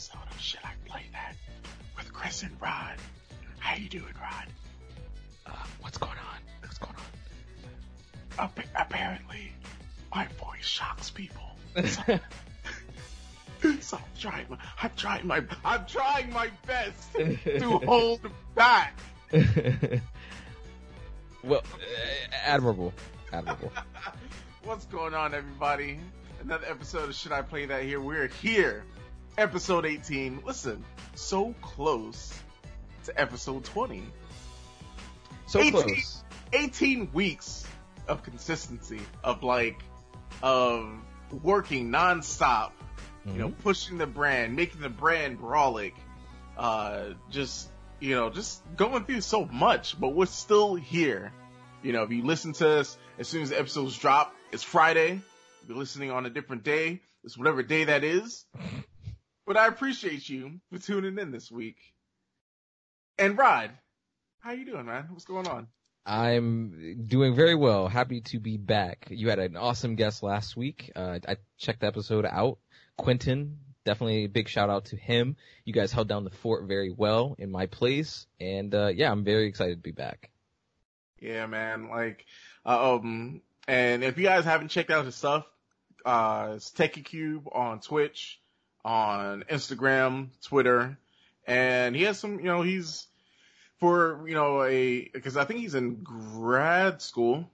episode of Should I Play That? With Chris and Rod. How you doing, Rod? Uh, what's going on? What's going on? Appa- apparently, my voice shocks people. So I'm trying my, I'm trying my, I'm trying my best to hold back. well, uh, admirable, admirable. What's going on, everybody? Another episode of Should I Play That Here? We're here, episode 18. Listen, so close to episode 20. So 18 close. 18 weeks of consistency, of like, of working nonstop, you know, Mhm. pushing the brand, making the brand brawlic, uh, just, you know, just going through so much, but we're still here. You know, if you listen to us as soon as the episodes drop, it's Friday. If you're listening on a different day, it's whatever day that is. But I appreciate you for tuning in this week. And Rod, how you doing, man? What's going on? I'm doing very well. Happy to be back. You had an awesome guest last week. Uh, I checked the episode out. Quentin, definitely a big shout out to him. You guys held down the fort very well in my place, and uh, yeah, I'm very excited to be back. Yeah, man. Like, uh, um, and if you guys haven't checked out his stuff, uh, it's TechieCube on Twitch, on Instagram, Twitter, and he has some, you know, he's for, you know, a, cause I think he's in grad school.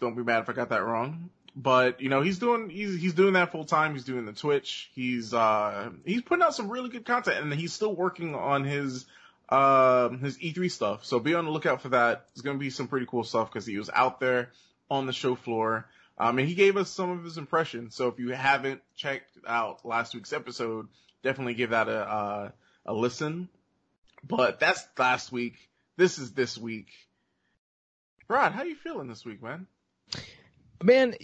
Don't be mad if I got that wrong. But, you know, he's doing, he's, he's doing that full time. He's doing the Twitch. He's, uh, he's putting out some really good content and he's still working on his, um, his E3 stuff. So be on the lookout for that. It's going to be some pretty cool stuff because he was out there on the show floor. Um, and he gave us some of his impressions. So if you haven't checked out last week's episode, definitely give that a, a listen. But that's last week. This is this week. Rod, how you feeling this week, man? Man,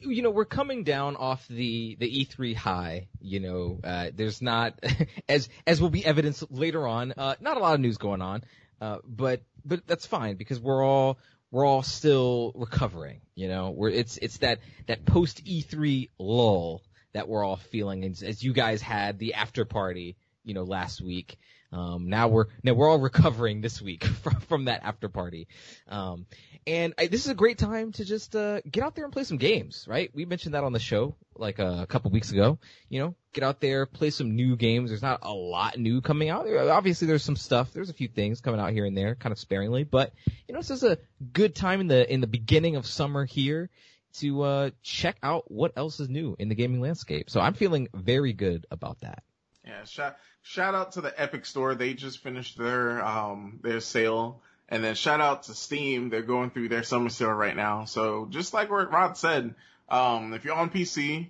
you know, we're coming down off the, the E3 high, you know, uh, there's not, as, as will be evidenced later on, uh, not a lot of news going on, uh, but, but that's fine because we're all, we're all still recovering, you know, we're, it's, it's that, that post E3 lull that we're all feeling as, as you guys had the after party, you know, last week. Um, now we're, now we're all recovering this week from, from that after party. Um, and I, this is a great time to just uh, get out there and play some games, right? We mentioned that on the show like uh, a couple weeks ago. You know, get out there, play some new games. There's not a lot new coming out. Obviously, there's some stuff. There's a few things coming out here and there, kind of sparingly. But you know, this is a good time in the in the beginning of summer here to uh, check out what else is new in the gaming landscape. So I'm feeling very good about that. Yeah, shout shout out to the Epic Store. They just finished their um their sale. And then shout out to Steam. They're going through their summer sale right now. So just like what Rod said, um, if you're on PC,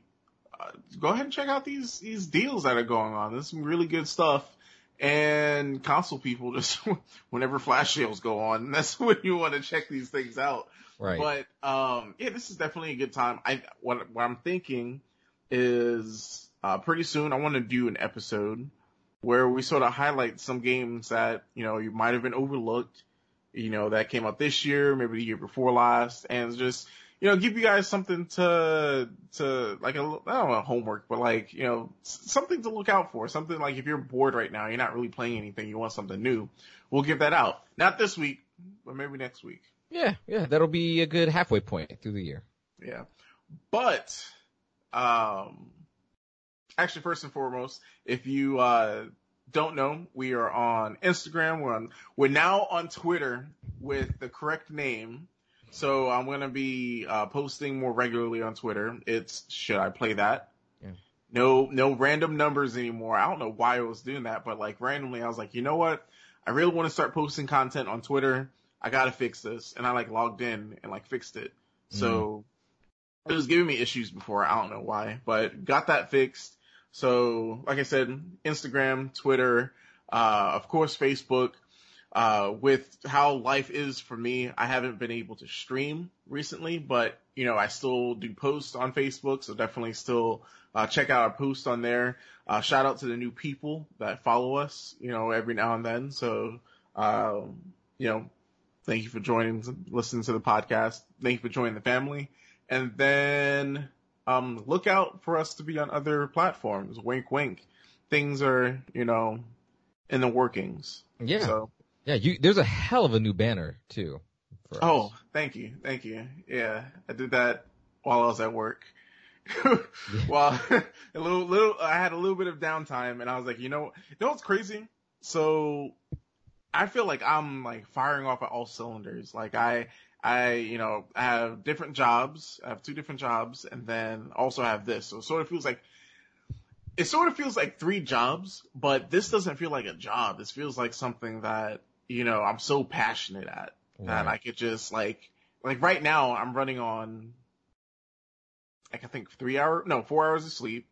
uh, go ahead and check out these these deals that are going on. There's some really good stuff. And console people just whenever flash sales go on, that's when you want to check these things out. Right. But um, yeah, this is definitely a good time. I what what I'm thinking is uh, pretty soon I want to do an episode where we sort of highlight some games that you know you might have been overlooked, you know that came out this year, maybe the year before last, and just you know give you guys something to to like a I don't know homework, but like you know something to look out for, something like if you're bored right now, you're not really playing anything, you want something new, we'll give that out. Not this week, but maybe next week. Yeah, yeah, that'll be a good halfway point through the year. Yeah. But, um, actually first and foremost, if you, uh, don't know, we are on Instagram. We're on, we're now on Twitter with the correct name. So I'm going to be, uh, posting more regularly on Twitter. It's, should I play that? Yeah. No, no random numbers anymore. I don't know why I was doing that, but like randomly I was like, you know what? I really want to start posting content on Twitter. I gotta fix this. And I like logged in and like fixed it. So it was giving me issues before. I don't know why, but got that fixed. So, like I said, Instagram, Twitter, uh, of course, Facebook. Uh, with how life is for me, I haven't been able to stream recently, but you know, I still do posts on Facebook, so definitely still uh, check out our posts on there. Uh, shout out to the new people that follow us, you know, every now and then. So, um, you know, thank you for joining, listening to the podcast. Thank you for joining the family. And then um, look out for us to be on other platforms. Wink, wink. Things are, you know, in the workings. Yeah. So, Yeah, you there's a hell of a new banner too. for us. oh, thank you, thank you. Yeah, I did that while I was at work. well, a little, little, I had a little bit of downtime, and I was like, you know, you know what's crazy? So, I feel like I'm like firing off at all cylinders. Like I, I, you know, I have different jobs. I have two different jobs, and then also have this. So it sort of feels like it sort of feels like three jobs, but this doesn't feel like a job. This feels like something that you know I'm so passionate at that Right. I could just like like right now I'm running on like I think three hour no four hours of sleep,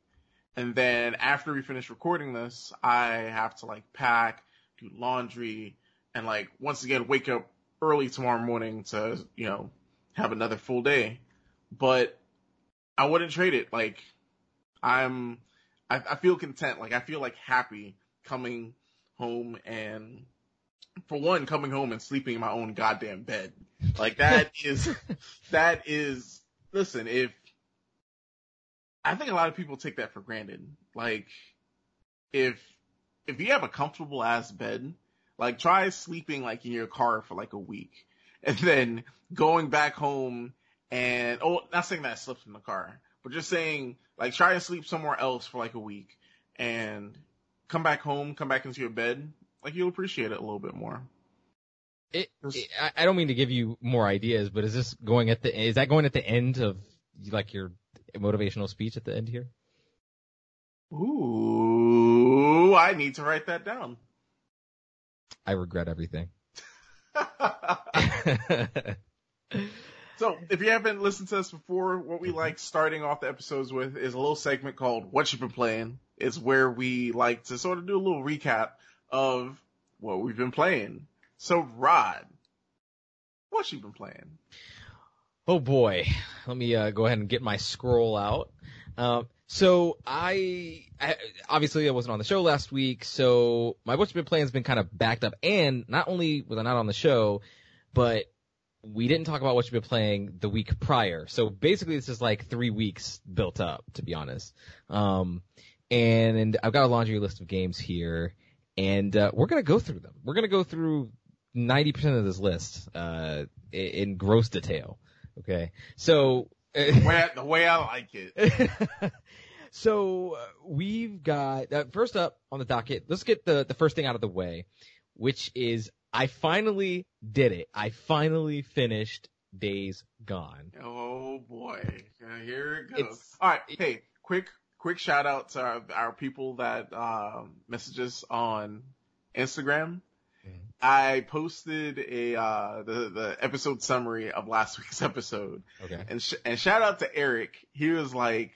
and then after we finish recording this, I have to like pack, do laundry, and like once again wake up early tomorrow morning to you know have another full day. But I wouldn't trade it. Like I'm, I, I feel content. Like I feel like happy coming home and for one, coming home and sleeping in my own goddamn bed. Like that is, that is, listen, if, I think a lot of people take that for granted. Like, if, if you have a comfortable ass bed, like try sleeping like in your car for like a week and then going back home and, oh, not saying that I slept in the car, but just saying like try to sleep somewhere else for like a week and come back home, come back into your bed, like you'll appreciate it a little bit more. It, it- I, I don't mean to give you more ideas, but is this going at the is that going at the end of like your motivational speech at the end here? Ooh, I need to write that down. I regret everything. so, if you haven't listened to us before, what we like starting off the episodes with is a little segment called What You've Been Playing. It's where we like to sort of do a little recap of what we've been playing. So, Rod, what you been playing? Oh boy, let me uh, go ahead and get my scroll out. Um, so I, I obviously I wasn't on the show last week, so my what's been playing has been kind of backed up. And not only was I not on the show, but we didn't talk about what you've been playing the week prior. So basically, this is like three weeks built up, to be honest. Um, and, I've got a laundry list of games here, and uh, we're gonna go through them. We're gonna go through ninety percent of this list uh, in, in gross detail. Okay, so. The way I, the way I like it. so uh, we've got uh, first up on the docket. Let's get the the first thing out of the way, which is I finally did it. I finally finished Days Gone. Oh boy, here it goes. It's- All right, hey, quick, quick shout out to our, our people that um, message us on Instagram. Mhm. I posted a uh, the the episode summary of last week's episode, Okay. and sh- and shout out to Eric. He was like,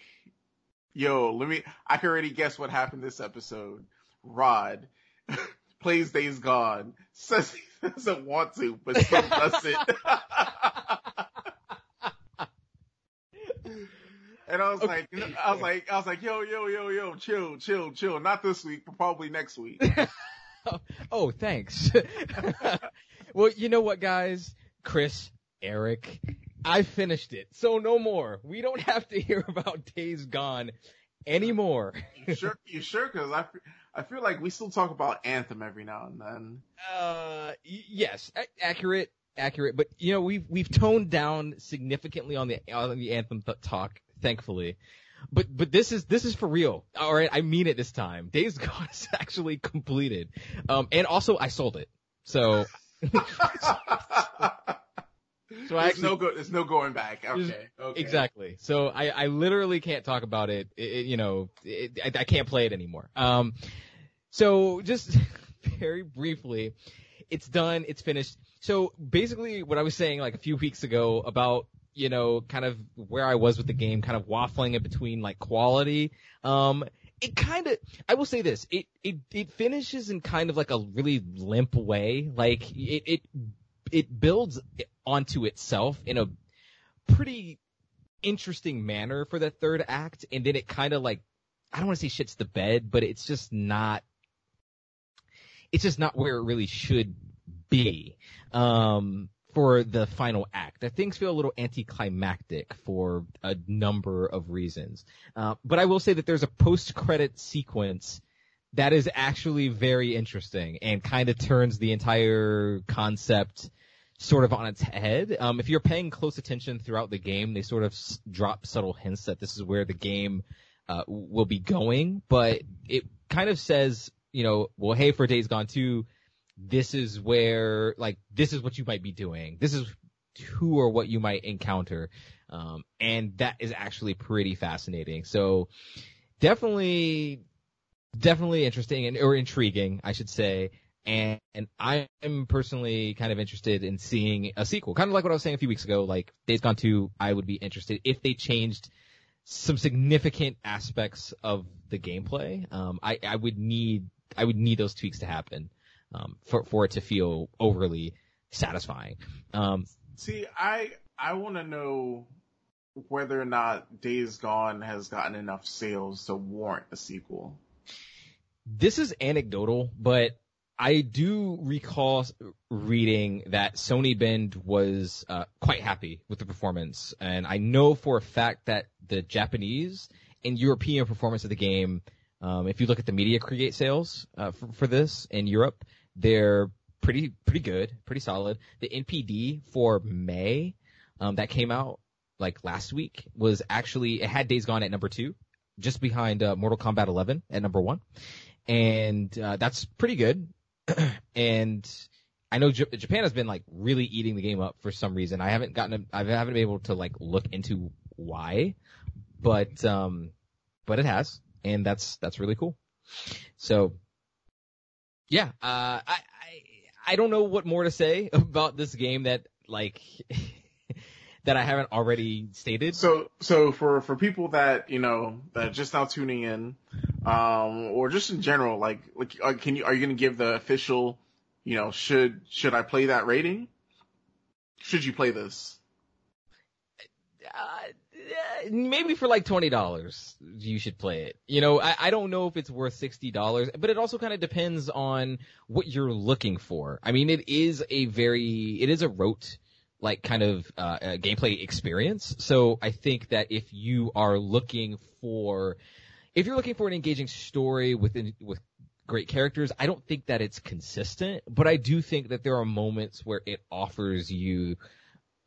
"Yo, let me. I can already guess what happened this episode. Rod plays Days Gone, says he doesn't want to, but still does it." And I was like, Okay. I was like, I was like, yo, yo, yo, yo, chill, chill, chill. Not this week, but probably next week. Oh, thanks. well, you know what, guys? Chris, Eric, I finished it, so no more. We don't have to hear about Days Gone anymore. You sure? You sure? Because I, I feel like we still talk about Anthem every now and then. Uh, yes, a- accurate, accurate. But you know, we've we've toned down significantly on the on the anthem th- talk, thankfully. But but this is this is for real. All right, I mean it this time. Days Gone is actually completed. Um, and also I sold it. So so I there's actually no go, there's no going back. Okay, okay. Exactly. So I, I literally can't talk about it. It- it- you know, it, I, I can't play it anymore. Um, so just very briefly, it's done. It's finished. So basically, what I was saying like a few weeks ago about you know kind of where I was with the game, kind of waffling it between like quality. Um, it kind of I will say this. It it it finishes in kind of like a really limp way. Like it it it builds onto itself in a pretty interesting manner for the third act, and then it kind of like I don't want to say shits the bed, but it's just not. It's just not where it really should be. Um, for the final act. That things feel a little anticlimactic for a number of reasons. Uh, but I will say that there's a post-credit sequence that is actually very interesting and kind of turns the entire concept sort of on its head. Um, if you're paying close attention throughout the game, they sort of s- drop subtle hints that this is where the game uh, will be going, but it kind of says, you know, well, hey, for Days Gone 2, this is where, like, this is what you might be doing. This is who or what you might encounter. Um, and that is actually pretty fascinating. So definitely, definitely interesting and, or intriguing, I should say. And, and I'm personally kind of interested in seeing a sequel. Kind of like what I was saying a few weeks ago, like Days Gone 2, I would be interested if they changed some significant aspects of the gameplay. Um, I, I would need, I would need those tweaks to happen, um, for, for it to feel overly satisfying. Um, See, I I want to know whether or not Days Gone has gotten enough sales to warrant a sequel. this is anecdotal, but I do recall reading that Sony Bend was uh, quite happy with the performance, and I know for a fact that the Japanese and European performance of the game, um, if you look at the media create sales uh, for, for this in Europe, they're pretty pretty good, pretty solid. The NPD for May um, that came out like last week was actually it had Days Gone at number two, just behind uh, Mortal Kombat 11 at number one, and uh, that's pretty good. and I know J- Japan has been like really eating the game up for some reason. I haven't gotten, I haven't been able to like look into why, but um, but it has, and that's that's really cool. So, yeah, uh, I I I don't know what more to say about this game that like that I haven't already stated. So, so for for people that you know that just now tuning in, um, or just in general, like, like, uh, can you are you going to give the official, you know, should should I play that rating? Should you play this? uh, maybe for like twenty dollars, you should play it. You know, I, I don't know if it's worth sixty dollars, but it also kind of depends on what you're looking for. I mean, it is a very, it is a rote, like kind of uh, gameplay experience. So I think that if you are looking for, if you're looking for an engaging story within with great characters, I don't think that it's consistent, but I do think that there are moments where it offers you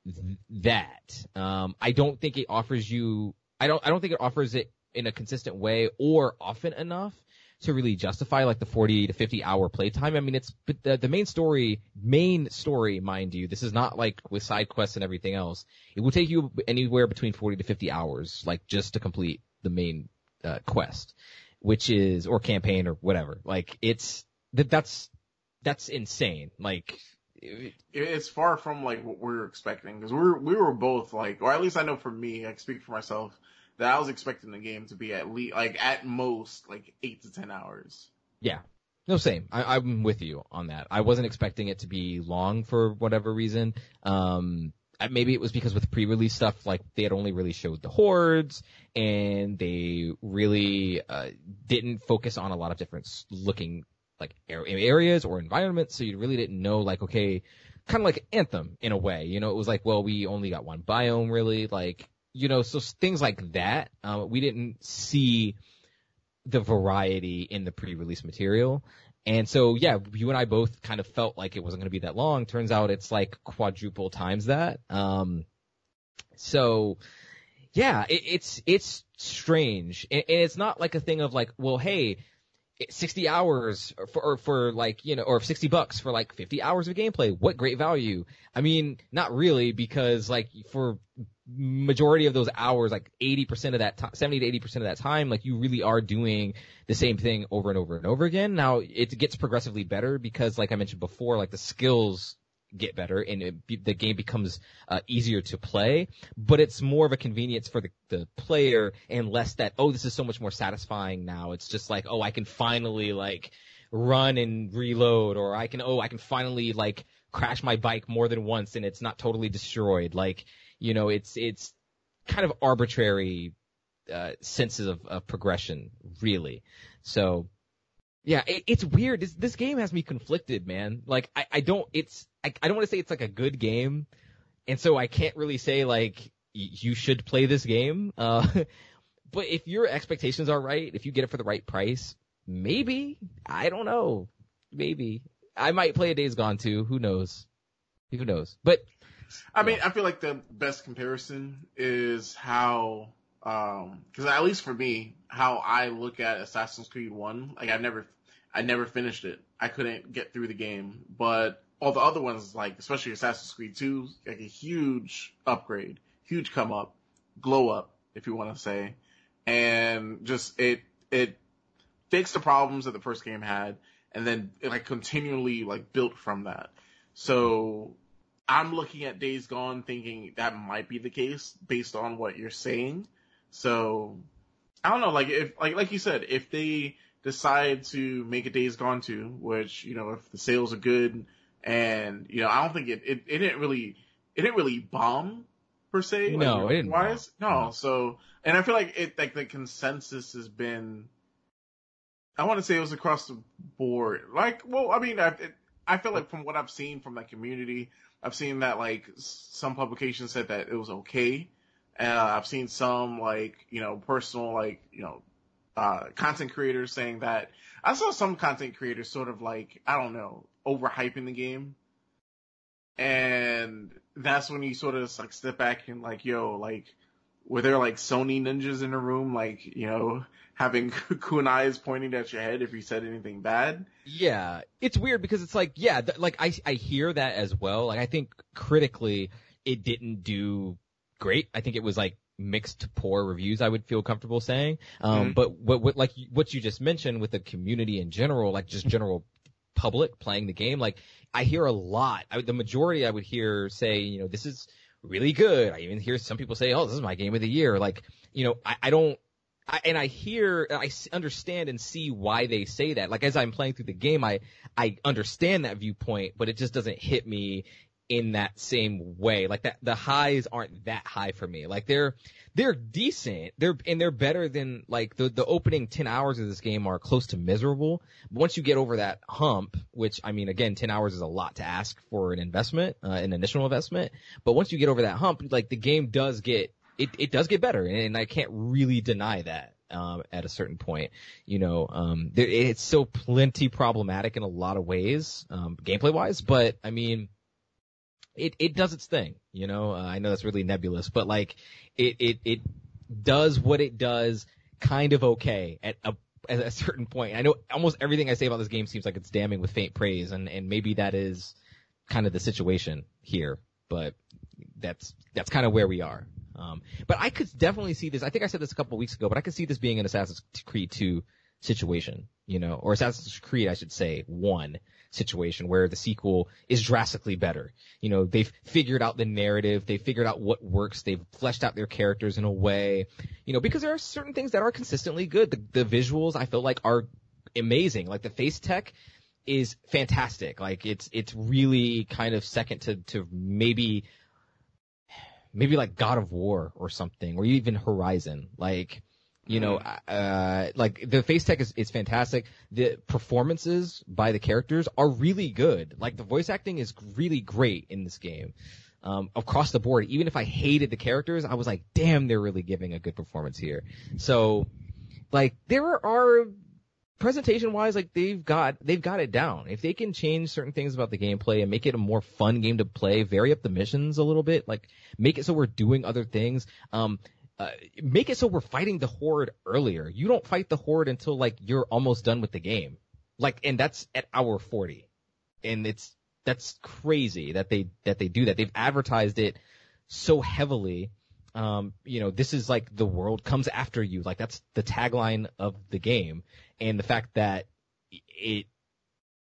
th- that. Um, I don't think it offers you. I don't. I don't think it offers it in a consistent way or often enough to really justify like the 40 to 50 hour playtime. I mean, it's but the, the main story, main story, mind you. This is not like with side quests and everything else. It will take you anywhere between 40 to 50 hours, like just to complete the main uh, quest, which is or campaign or whatever. Like it's that that's that's insane. Like It- It's far from like what we were expecting because we were we were both like, or at least I know for me, I speak for myself, that I was expecting the game to be at least like at most like eight to ten hours. Yeah. No, same. I, I'm with you on that. I wasn't expecting it to be long for whatever reason. Um, maybe it was because with pre-release stuff, like they had only really showed the hordes, and they really uh, didn't focus on a lot of different looking like areas or environments. So you really didn't know, like, okay, kind of like Anthem in a way. You know, it was like, well, we only got one biome, really. Like, you know, so things like that. Uh, we didn't see the variety in the pre-release material. And so, yeah, you and I both kind of felt like it wasn't going to be that long. Turns out it's like quadruple times that. Um, so, yeah, it, it's it's strange, and, and it's not like a thing of like, well, hey, 60 hours for or for like you know, or 60 bucks for like 50 hours of gameplay. What great value? I mean, not really, because like for majority of those hours, like 80% of that, time, 70 to 80% of that time, like you really are doing the same thing over and over and over again. Now it gets progressively better because, like I mentioned before, like the skills get better and be- the game becomes uh, easier to play. But it's more of a convenience for the, the player and less that oh this is so much more satisfying now. It's just like oh I can finally like run and reload or I can oh I can finally like crash my bike more than once and it's not totally destroyed. Like you know it's it's kind of arbitrary uh, senses of, of progression really. So Yeah, it, it's weird. This this game has me conflicted, man. Like I, I don't it's I, I don't want to say it's like a good game, and so I can't really say like y- you should play this game. Uh, but if your expectations are right, if you get it for the right price, maybe I don't know, maybe I might play a Days Gone 2. Who knows? Who knows? But I mean, I feel like the best comparison is how, um, cause at least for me, how I look at Assassin's Creed 1, like I've never, I never finished it. I couldn't get through the game, but all the other ones, like, especially Assassin's Creed 2, like a huge upgrade, huge come up, glow up, if you want to say. And just, it, it fixed the problems that the first game had, and then it like continually like built from that. So I'm looking at Days Gone thinking that might be the case based on what you're saying. So I don't know, like if like like you said, if they decide to make a Days Gone 2, which, you know, if the sales are good and you know, I don't think it it, it didn't really it didn't really bomb per se. No, like, it didn't wise. No, No. so and I feel like it like the consensus has been I want to say it was across the board. Like, well, I mean, I, it, I feel like from what I've seen from the community, I've seen that like some publications said that it was okay. Uh, I've seen some like you know personal like you know uh, content creators saying that. I saw some content creators sort of like I don't know overhyping the game, and that's when you sort of like step back and like yo like were there like Sony ninjas in the room like you know having kunais pointing at your head if you said anything bad? Yeah, it's weird because it's like, yeah, th- like I I hear that as well. Like I think critically it didn't do great. I think it was like mixed poor reviews. I would feel comfortable saying. Um, Mhm. but what, what like what you just mentioned with the community in general, like just general public playing the game, like I hear a lot. I, the majority I would hear say, you know, this is really good. I even hear some people say, oh, this is my game of the year. Like, you know, I, I don't. I, and I hear, I understand and see why they say that. Like as I'm playing through the game, I I understand that viewpoint, but it just doesn't hit me in that same way. Like that, the highs aren't that high for me. Like they're they're decent. They're and they're better than like the the opening ten hours of this game are close to miserable. But once you get over that hump, which I mean, again, ten hours is a lot to ask for an investment, uh, an initial investment. But once you get over that hump, like the game does get it, it does get better, and I can't really deny that. Um, at a certain point, you know, um, there, it's still plenty problematic in a lot of ways, um, gameplay wise, but I mean, it, it does its thing, you know, uh, I know that's really nebulous, but like, it, it, it does what it does kind of okay at a, at a certain point. I know almost everything I say about this game seems like it's damning with faint praise, and, and maybe that is kind of the situation here, but that's, that's kind of where we are. Um, but I could definitely see this. I think I said this a couple weeks ago, but I could see this being an Assassin's Creed 2 situation, you know, or Assassin's Creed, I should say, one situation where the sequel is drastically better. You know, they've figured out the narrative, they've figured out what works, they've fleshed out their characters in a way, you know, because there are certain things that are consistently good. The, the visuals I feel like are amazing. Like the face tech is fantastic. Like it's, it's really kind of second to, to maybe, maybe like God of War or something, or even Horizon. Like, you know, uh, like the face tech is, is fantastic. The performances by the characters are really good. Like the voice acting is really great in this game. Um, across the board, even if I hated the characters, I was like, damn, they're really giving a good performance here. So, like, there are, presentation wise, like they've got, they've got it down. If they can change certain things about the gameplay and make it a more fun game to play, vary up the missions a little bit, like make it so we're doing other things, um, uh, make it so we're fighting the horde earlier. You don't fight the horde until like you're almost done with the game. Like, and that's at hour 40. And it's, that's crazy that they, that they do that. They've advertised it so heavily. Um, you know, this is like the world comes after you. Like that's the tagline of the game. And the fact that it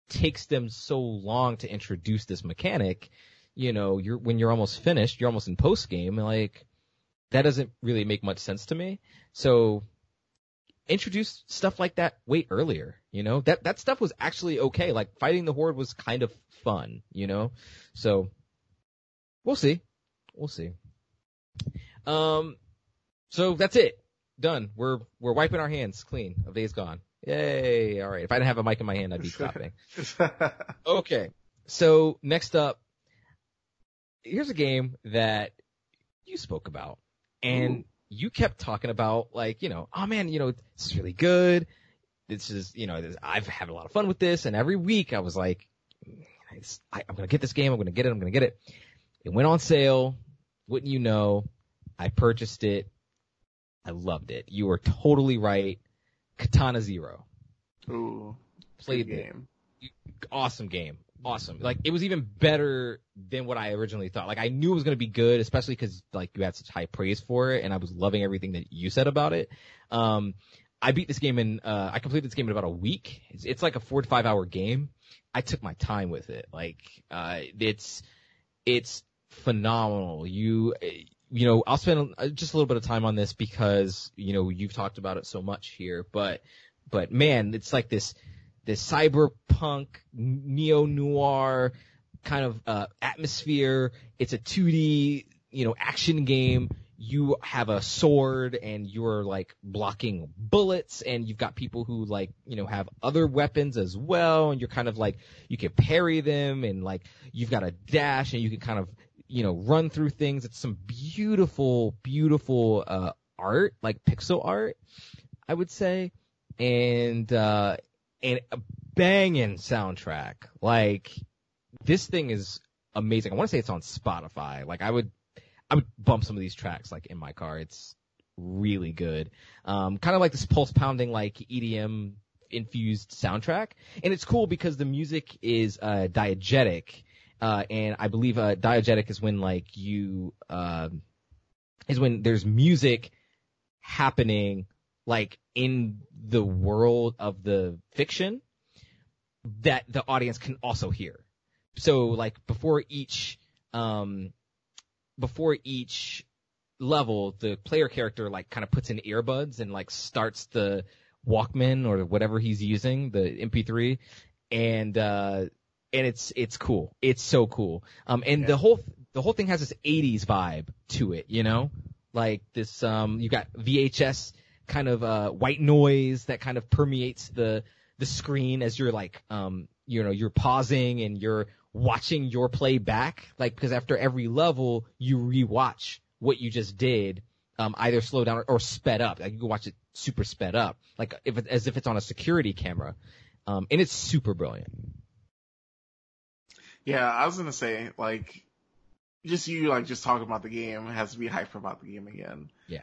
takes them so long to introduce this mechanic, you know, you're, when you're almost finished, you're almost in post game, like, that doesn't really make much sense to me. So introduce stuff like that way earlier, you know? That that stuff was actually okay. Like fighting the horde was kind of fun, you know? So we'll see. We'll see. Um so that's it. Done. We're we're wiping our hands clean of Days Gone. Yay! All right. If I didn't have a mic in my hand, I'd be clapping. okay. So next up, here's a game that you spoke about, and Ooh. you kept talking about like, you know, oh man, you know, this is really good. This is, you know, this, I've had a lot of fun with this, and every week I was like, I, I'm gonna get this game. I'm gonna get it. I'm gonna get it. It went on sale. Wouldn't you know? I purchased it. I loved it. You were totally right. Katana Zero. Ooh. Played the game. Awesome game. Awesome. Like it was even better than what I originally thought. Like I knew it was going to be good, especially because like you had such high praise for it, and I was loving everything that you said about it. Um, I beat this game in. Uh, I completed this game in about a week. It's, it's like a four to five hour game. I took my time with it. Like uh, it's it's phenomenal. You you know, I'll spend just a little bit of time on this because, you know, you've talked about it so much here, but, but man, it's like this, this cyberpunk, neo-noir kind of, uh, atmosphere. It's a 2D, you know, action game. You have a sword and you're like blocking bullets and you've got people who like, you know, have other weapons as well and you're kind of like, you can parry them and like, you've got a dash and you can kind of, you know, run through things. It's some beautiful, beautiful, uh, art, like pixel art, I would say. And, uh, and a banging soundtrack. Like, this thing is amazing. I want to say it's on Spotify. Like, I would, I would bump some of these tracks, like, in my car. It's really good. Um, kind of like this pulse pounding, like, EDM infused soundtrack. And it's cool because the music is, uh, diegetic uh, and I believe uh, diegetic is when like you uh, is when there's music happening like in the world of the fiction that the audience can also hear. So like before each um before each level, the player character like kind of puts in earbuds and like starts the Walkman or whatever he's using, the MP3, and uh and it's it's cool. It's so cool. Um, and yeah. the whole the whole thing has this '80s vibe to it, you know, like this. Um, you got VHS kind of uh white noise that kind of permeates the the screen as you're like um you know you're pausing and you're watching your play back. Like because after every level you rewatch what you just did um either slow down or, or sped up. Like you can watch it super sped up. Like if it, as if it's on a security camera. Um and it's super brilliant. Yeah, I was gonna say like, just you like just talking about the game has to be hype about the game again. Yeah.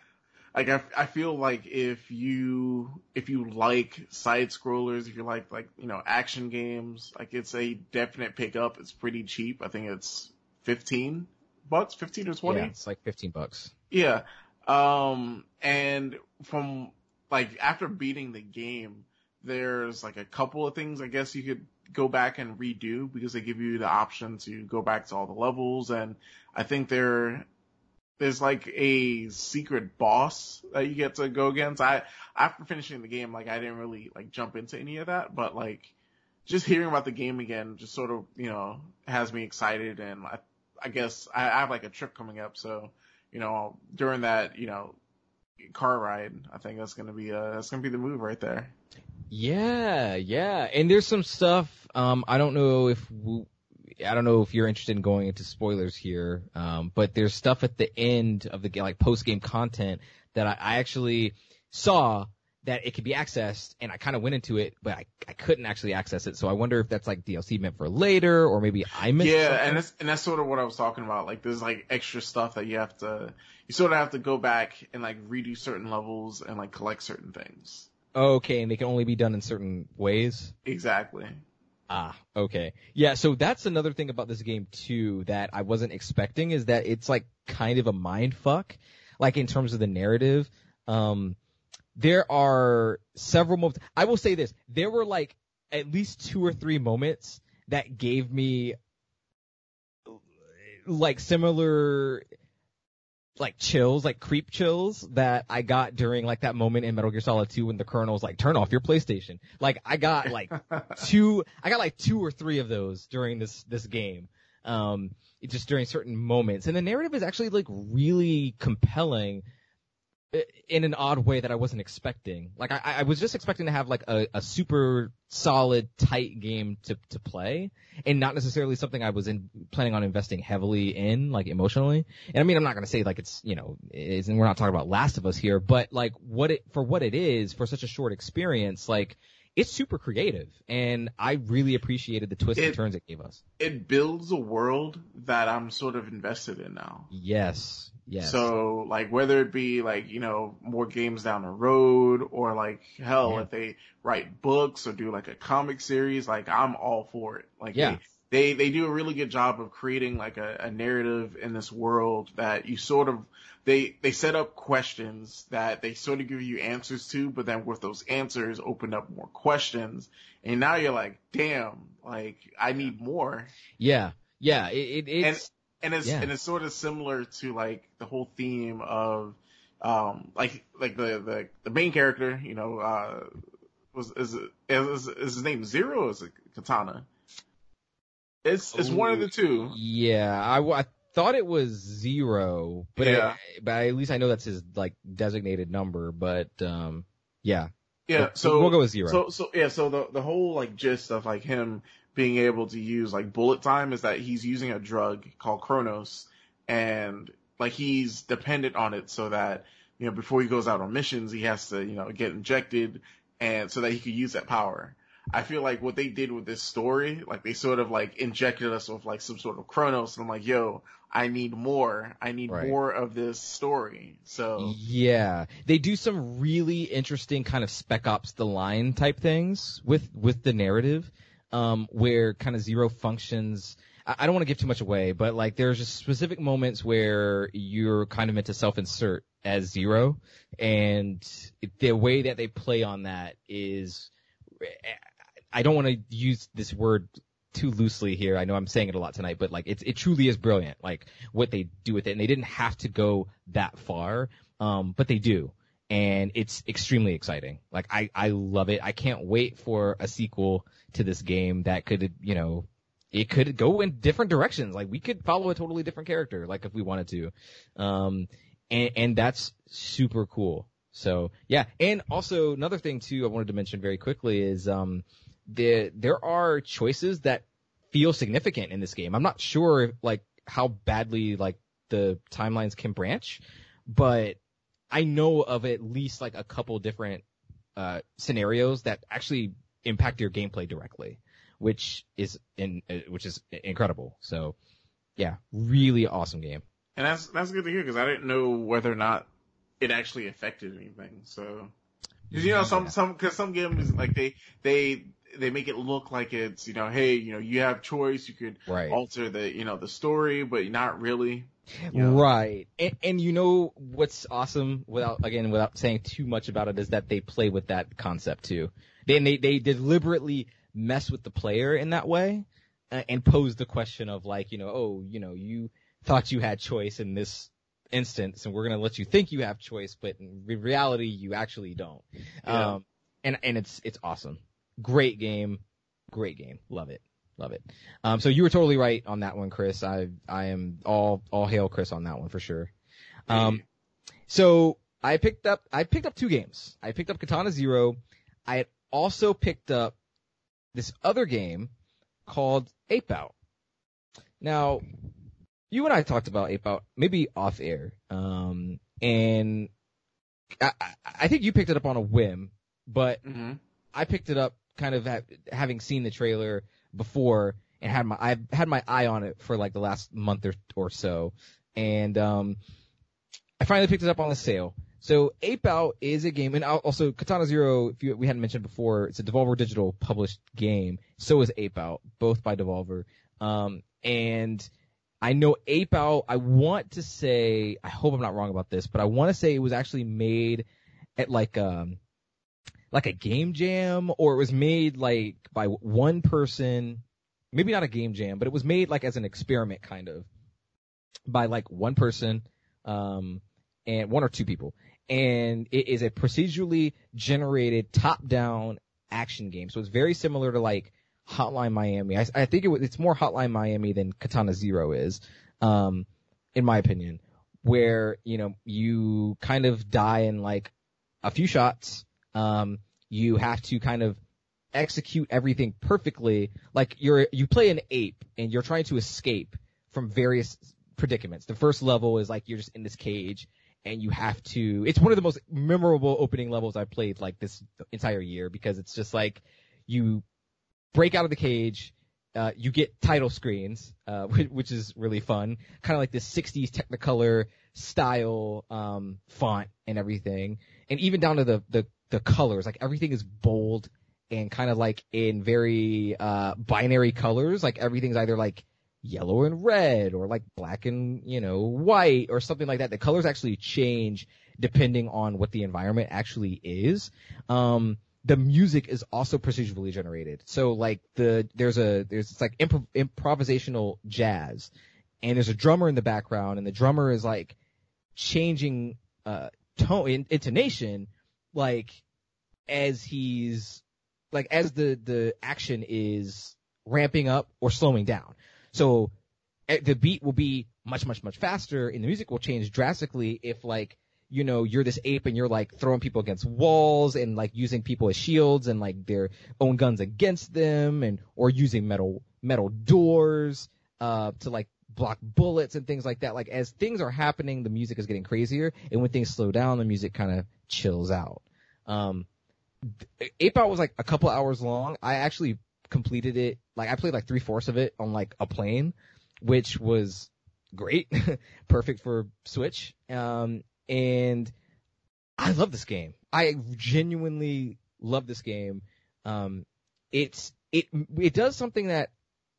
Like I, I feel like if you if you like side scrollers, if you like like you know action games, like it's a definite pickup. It's pretty cheap. I think it's fifteen bucks, fifteen or twenty. Yeah, it's like fifteen bucks. Yeah. Um, and from like after beating the game, there's like a couple of things I guess you could go back and redo because they give you the option to go back to all the levels and I think there there's like a secret boss that you get to go against. I after finishing the game, like I didn't really like jump into any of that, but like just hearing about the game again just sort of, you know, has me excited and I I guess I, I have like a trip coming up, so you know, during that, you know, car ride, I think that's gonna be uh that's gonna be the move right there. Yeah, yeah, and there's some stuff. Um, I don't know if we, I don't know if you're interested in going into spoilers here, um, but there's stuff at the end of the game, like post game content that I, I actually saw that it could be accessed, and I kind of went into it, but I, I couldn't actually access it. So I wonder if that's like DLC meant for later, or maybe I missed. Yeah, something. and that's and that's sort of what I was talking about. Like there's like extra stuff that you have to, you sort of have to go back and like redo certain levels and like collect certain things. Okay, and they can only be done in certain ways. Exactly. Ah, okay. Yeah, so that's another thing about this game too that I wasn't expecting is that it's like kind of a mind fuck, like in terms of the narrative. Um, there are several moments. I will say this: there were like at least two or three moments that gave me like similar like chills, like creep chills that I got during like that moment in Metal Gear Solid 2 when the colonel's like, turn off your PlayStation. Like I got like two, I got like two or three of those during this, this game. Um, just during certain moments. And the narrative is actually like really compelling. Uh, in an odd way that I wasn't expecting. Like I, I was just expecting to have like a, a super solid, tight game to to play, and not necessarily something I was in planning on investing heavily in, like emotionally. And I mean, I'm not gonna say like it's you know, is and we're not talking about Last of Us here, but like what it for what it is for such a short experience, like it's super creative, and I really appreciated the twists It- and turns it gave us. It builds a world that I'm sort of invested in now. Yes, yes. So like whether it be like, you know, more games down the road or like hell Yeah. if they write books or do like a comic series, like I'm all for it. Like Yeah. they, they, they do a really good job of creating like a, a narrative in this world that you sort of they they set up questions that they sort of give you answers to, but then with those answers open up more questions. And now you're like, damn, like I need more. yeah, yeah. It, it it's and it's Yeah. and it's sort of similar to like the whole theme of um like like the the, the main character you know uh was is is, is his name Zero or is it Katana? It's it's one of the two. Yeah, i, I thought it was zero, but Yeah. I, but at least I know that's his like designated number. But um, yeah, Yeah, But so we'll go with zero. So so yeah, so the the whole like gist of like him being able to use like bullet time is that he's using a drug called Chronos and like he's dependent on it so that you know before he goes out on missions he has to you know get injected and so that he could use that power. I feel like what they did with this story, like they sort of like injected us with like some sort of Chronos and I'm like, yo, I need more. I need Right. more of this story. So yeah, they do some really interesting kind of spec ops the line type things with with the narrative, um, where kind of zero functions. I don't want to give too much away, but like there's just specific moments where you're kind of meant to self-insert as zero, and the way that they play on that is, I don't want to use this word too loosely here. I know I'm saying it a lot tonight, but like it's it truly is brilliant. Like what they do with it, and they didn't have to go that far, um, but they do, and it's extremely exciting. Like I I love it. I can't wait for a sequel to this game that could you know it could go in different directions. Like we could follow a totally different character, like if we wanted to, um, and and that's super cool. So yeah, and also another thing too I wanted to mention very quickly is um there there are choices that feel significant in this game. I'm not sure like how badly like the timelines can branch, but I know of at least like a couple different uh scenarios that actually impact your gameplay directly, which is in uh, which is incredible. So yeah, really awesome game. And that's that's good to hear because I didn't know whether or not it actually affected anything. So, because you know some some because some games like they they they make it look like it's you know hey you know you have choice you could Right. alter the you know the story but not really. You know. Right. And, and you know what's awesome without, again, without saying too much about it is that they play with that concept too. They, they, they deliberately mess with the player in that way uh, and pose the question of like, you know, oh, you know, you thought you had choice in this instance and we're going to let you think you have choice, but in re- reality, you actually don't. Yeah. Um, and, and it's, it's awesome. Great game. Great game. Love it. Love it. Um, so you were totally right on that one, Chris. I I am all all hail Chris on that one for sure. Um, so I picked up I picked up two games. I picked up Katana Zero. I had also picked up this other game called Ape Out. Now, you and I talked about Ape Out maybe off air, um, and I, I- think you picked it up on a whim, but Mhm. I picked it up kind of ha- having seen the trailer before and had my I've had my eye on it for like the last month or or so, and um, I finally picked it up on the sale. So Ape Out is a game, and also Katana Zero. If you, we hadn't mentioned before, it's a Devolver Digital published game. So is Ape Out, both by Devolver. Um, and I know Ape Out. I want to say, I hope I'm not wrong about this, but I want to say it was actually made at like um like a game jam or it was made like by one person. Maybe not a game jam but it was made like as an experiment kind of by like one person um and one or two people. And it is a procedurally generated top down action game. So it's very similar to like hotline miami. I, I think it it's more hotline miami than katana zero is um in my opinion where you know you kind of die in like a few shots. Um, you have to kind of execute everything perfectly. Like you're you play an ape and you're trying to escape from various predicaments. The first level is like you're just in this cage and you have to. It's one of the most memorable opening levels I played like this entire year because it's just like you break out of the cage. Uh, you get title screens, uh, which is really fun. Kind of like this 60s Technicolor style, um, font and everything. And even down to the, the, the colors, like everything is bold and kind of like in very, uh, binary colors. Like everything's either like yellow and red or like black and, you know, white or something like that. The colors actually change depending on what the environment actually is. Um, the music is also procedurally generated. So like the, there's a, there's it's like improv, improvisational jazz and there's a drummer in the background and the drummer is like changing, uh, tone, intonation, like as he's, like as the, the action is ramping up or slowing down. So eh, the beat will be much, much, much faster and the music will change drastically if like you know, you're this ape and you're like throwing people against walls and like using people as shields and like their own guns against them and, or using metal, metal doors, uh, to like block bullets and things like that. Like as things are happening, the music is getting crazier and when things slow down, the music kind of chills out. Um, Ape Out was like a couple hours long. I actually completed it, like I played like three fourths of it on like a plane, which was great, perfect for Switch. Um, and I love this game. I genuinely love this game. Um, it's it it does something that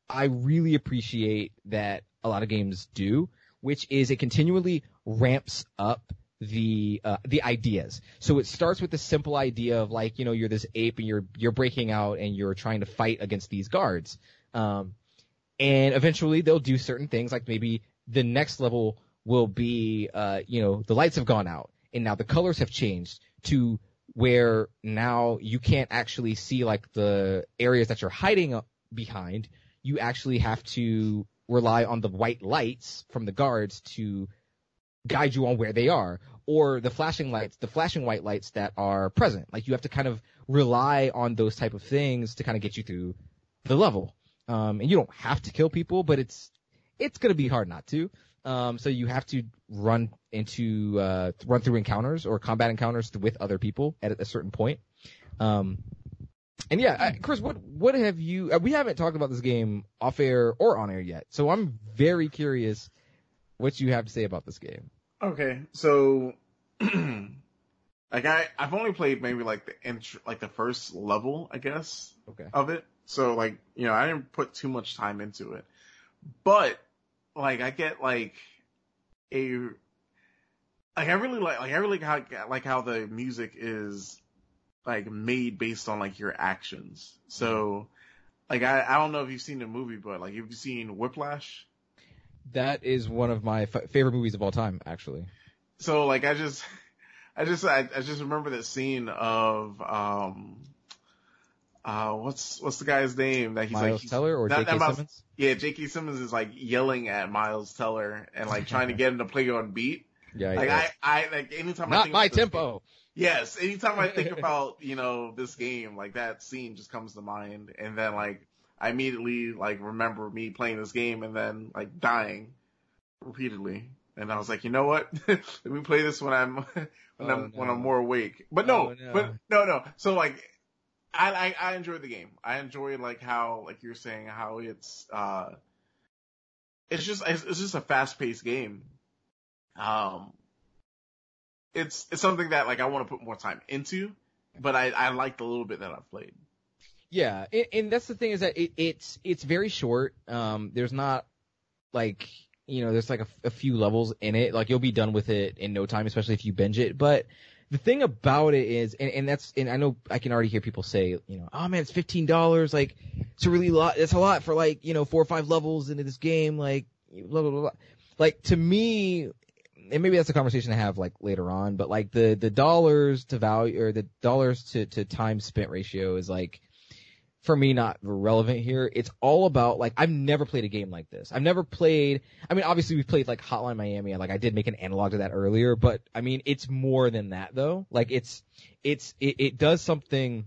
I really appreciate that a lot of games do, which is it continually ramps up the uh, the ideas. So it starts with the simple idea of like you know you're this ape and you're you're breaking out and you're trying to fight against these guards, um, and eventually they'll do certain things like maybe the next level will be, uh, you know, the lights have gone out and now the colors have changed to where now you can't actually see like the areas that you're hiding behind. You actually have to rely on the white lights from the guards to guide you on where they are or the flashing lights, the flashing white lights that are present. Like you have to kind of rely on those type of things to kind of get you through the level. Um, and you don't have to kill people, but it's, it's gonna be hard not to. Um, so you have to run into uh, run through encounters or combat encounters with other people at a certain point. Um, and yeah, I, Chris, what what have you? Uh, we haven't talked about this game off air or on air yet, so I'm very curious what you have to say about this game. Okay, so like I I've only played maybe like the int- like the first level, I guess, okay. of it. So like you know I didn't put too much time into it, but like I get like a like I really like like I really like how like how the music is like made based on like your actions. So like I I don't know if you've seen the movie, but like you've seen Whiplash? That is one of my f- favorite movies of all time, actually. So like I just I just I, I just remember that scene of um uh, what's what's the guy's name that he's Miles like Teller or J.K. Simmons? Yeah, J.K. Simmons is like yelling at Miles Teller and like trying to get him to play on beat. Yeah, like I, I like anytime I not think my tempo. Game, yes, anytime I think about you know this game, like that scene just comes to mind, and then like I immediately like remember me playing this game and then like dying repeatedly. And I was like, you know what? Let me play this when I'm when Oh, I'm no. when I'm more awake. But no, Oh, no. but no, no. So like I, I I enjoyed the game. I enjoyed like how like you're saying how it's uh it's just it's, it's just a fast paced game. Um it's it's something that like I want to put more time into, but I I liked the little bit that I've played. Yeah, and, and that's the thing is that it, it's it's very short. Um, there's not like you know there's like a, a few levels in it. Like you'll be done with it in no time, especially if you binge it. But the thing about it is, and, and that's and I know I can already hear people say, you know, oh man, it's fifteen dollars. Like it's a really lot. It's a lot for like you know four or five levels into this game. Like blah blah blah. blah. Like to me, and maybe that's a conversation to have like later on. But like the the dollars to value or the dollars to to time spent ratio is like for me not relevant here. It's all about like I've never played a game like this. I've never played. I mean, obviously we've played like Hotline Miami, like I did make an analog to that earlier. But I mean, it's more than that though. Like it's it's it, it does something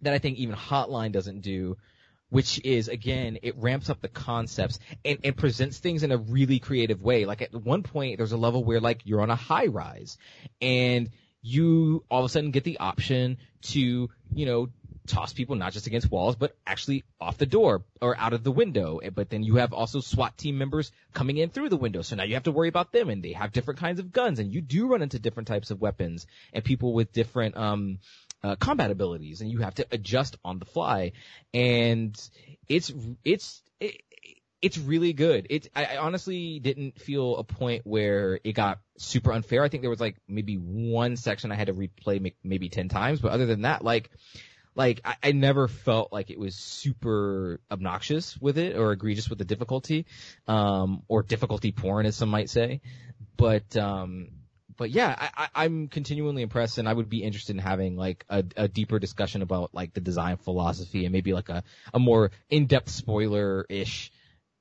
that I think even Hotline doesn't do, which is again it ramps up the concepts and, and presents things in a really creative way. Like at one point, there's a level where like you're on a high rise, and you all of a sudden get the option to you know toss people not just against walls, but actually off the door or out of the window. But then you have also SWAT team members coming in through the window. So now you have to worry about them and they have different kinds of guns and you do run into different types of weapons and people with different, um, uh, combat abilities and you have to adjust on the fly. And it's, it's, it, it's really good. It I, I honestly didn't feel a point where it got super unfair. I think there was like maybe one section I had to replay maybe 10 times, but other than that, like, like I, I never felt like it was super obnoxious with it or egregious with the difficulty, um, or difficulty porn as some might say. But, um, but yeah, I, I, I'm continually impressed and I would be interested in having like a, a deeper discussion about like the design philosophy and maybe like a, a more in-depth spoiler-ish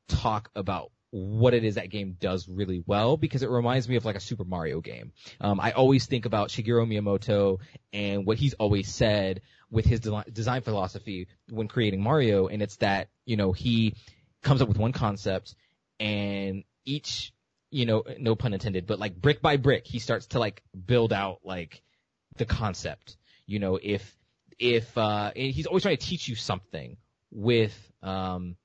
talk about what it is that game does really well because it reminds me of like a Super Mario game. Um, I always think about Shigeru Miyamoto and what he's always said with his de- design philosophy when creating Mario, and it's that you know he comes up with one concept and each you know no pun intended, but like brick by brick he starts to like build out like the concept. You know if if uh, he's always trying to teach you something with um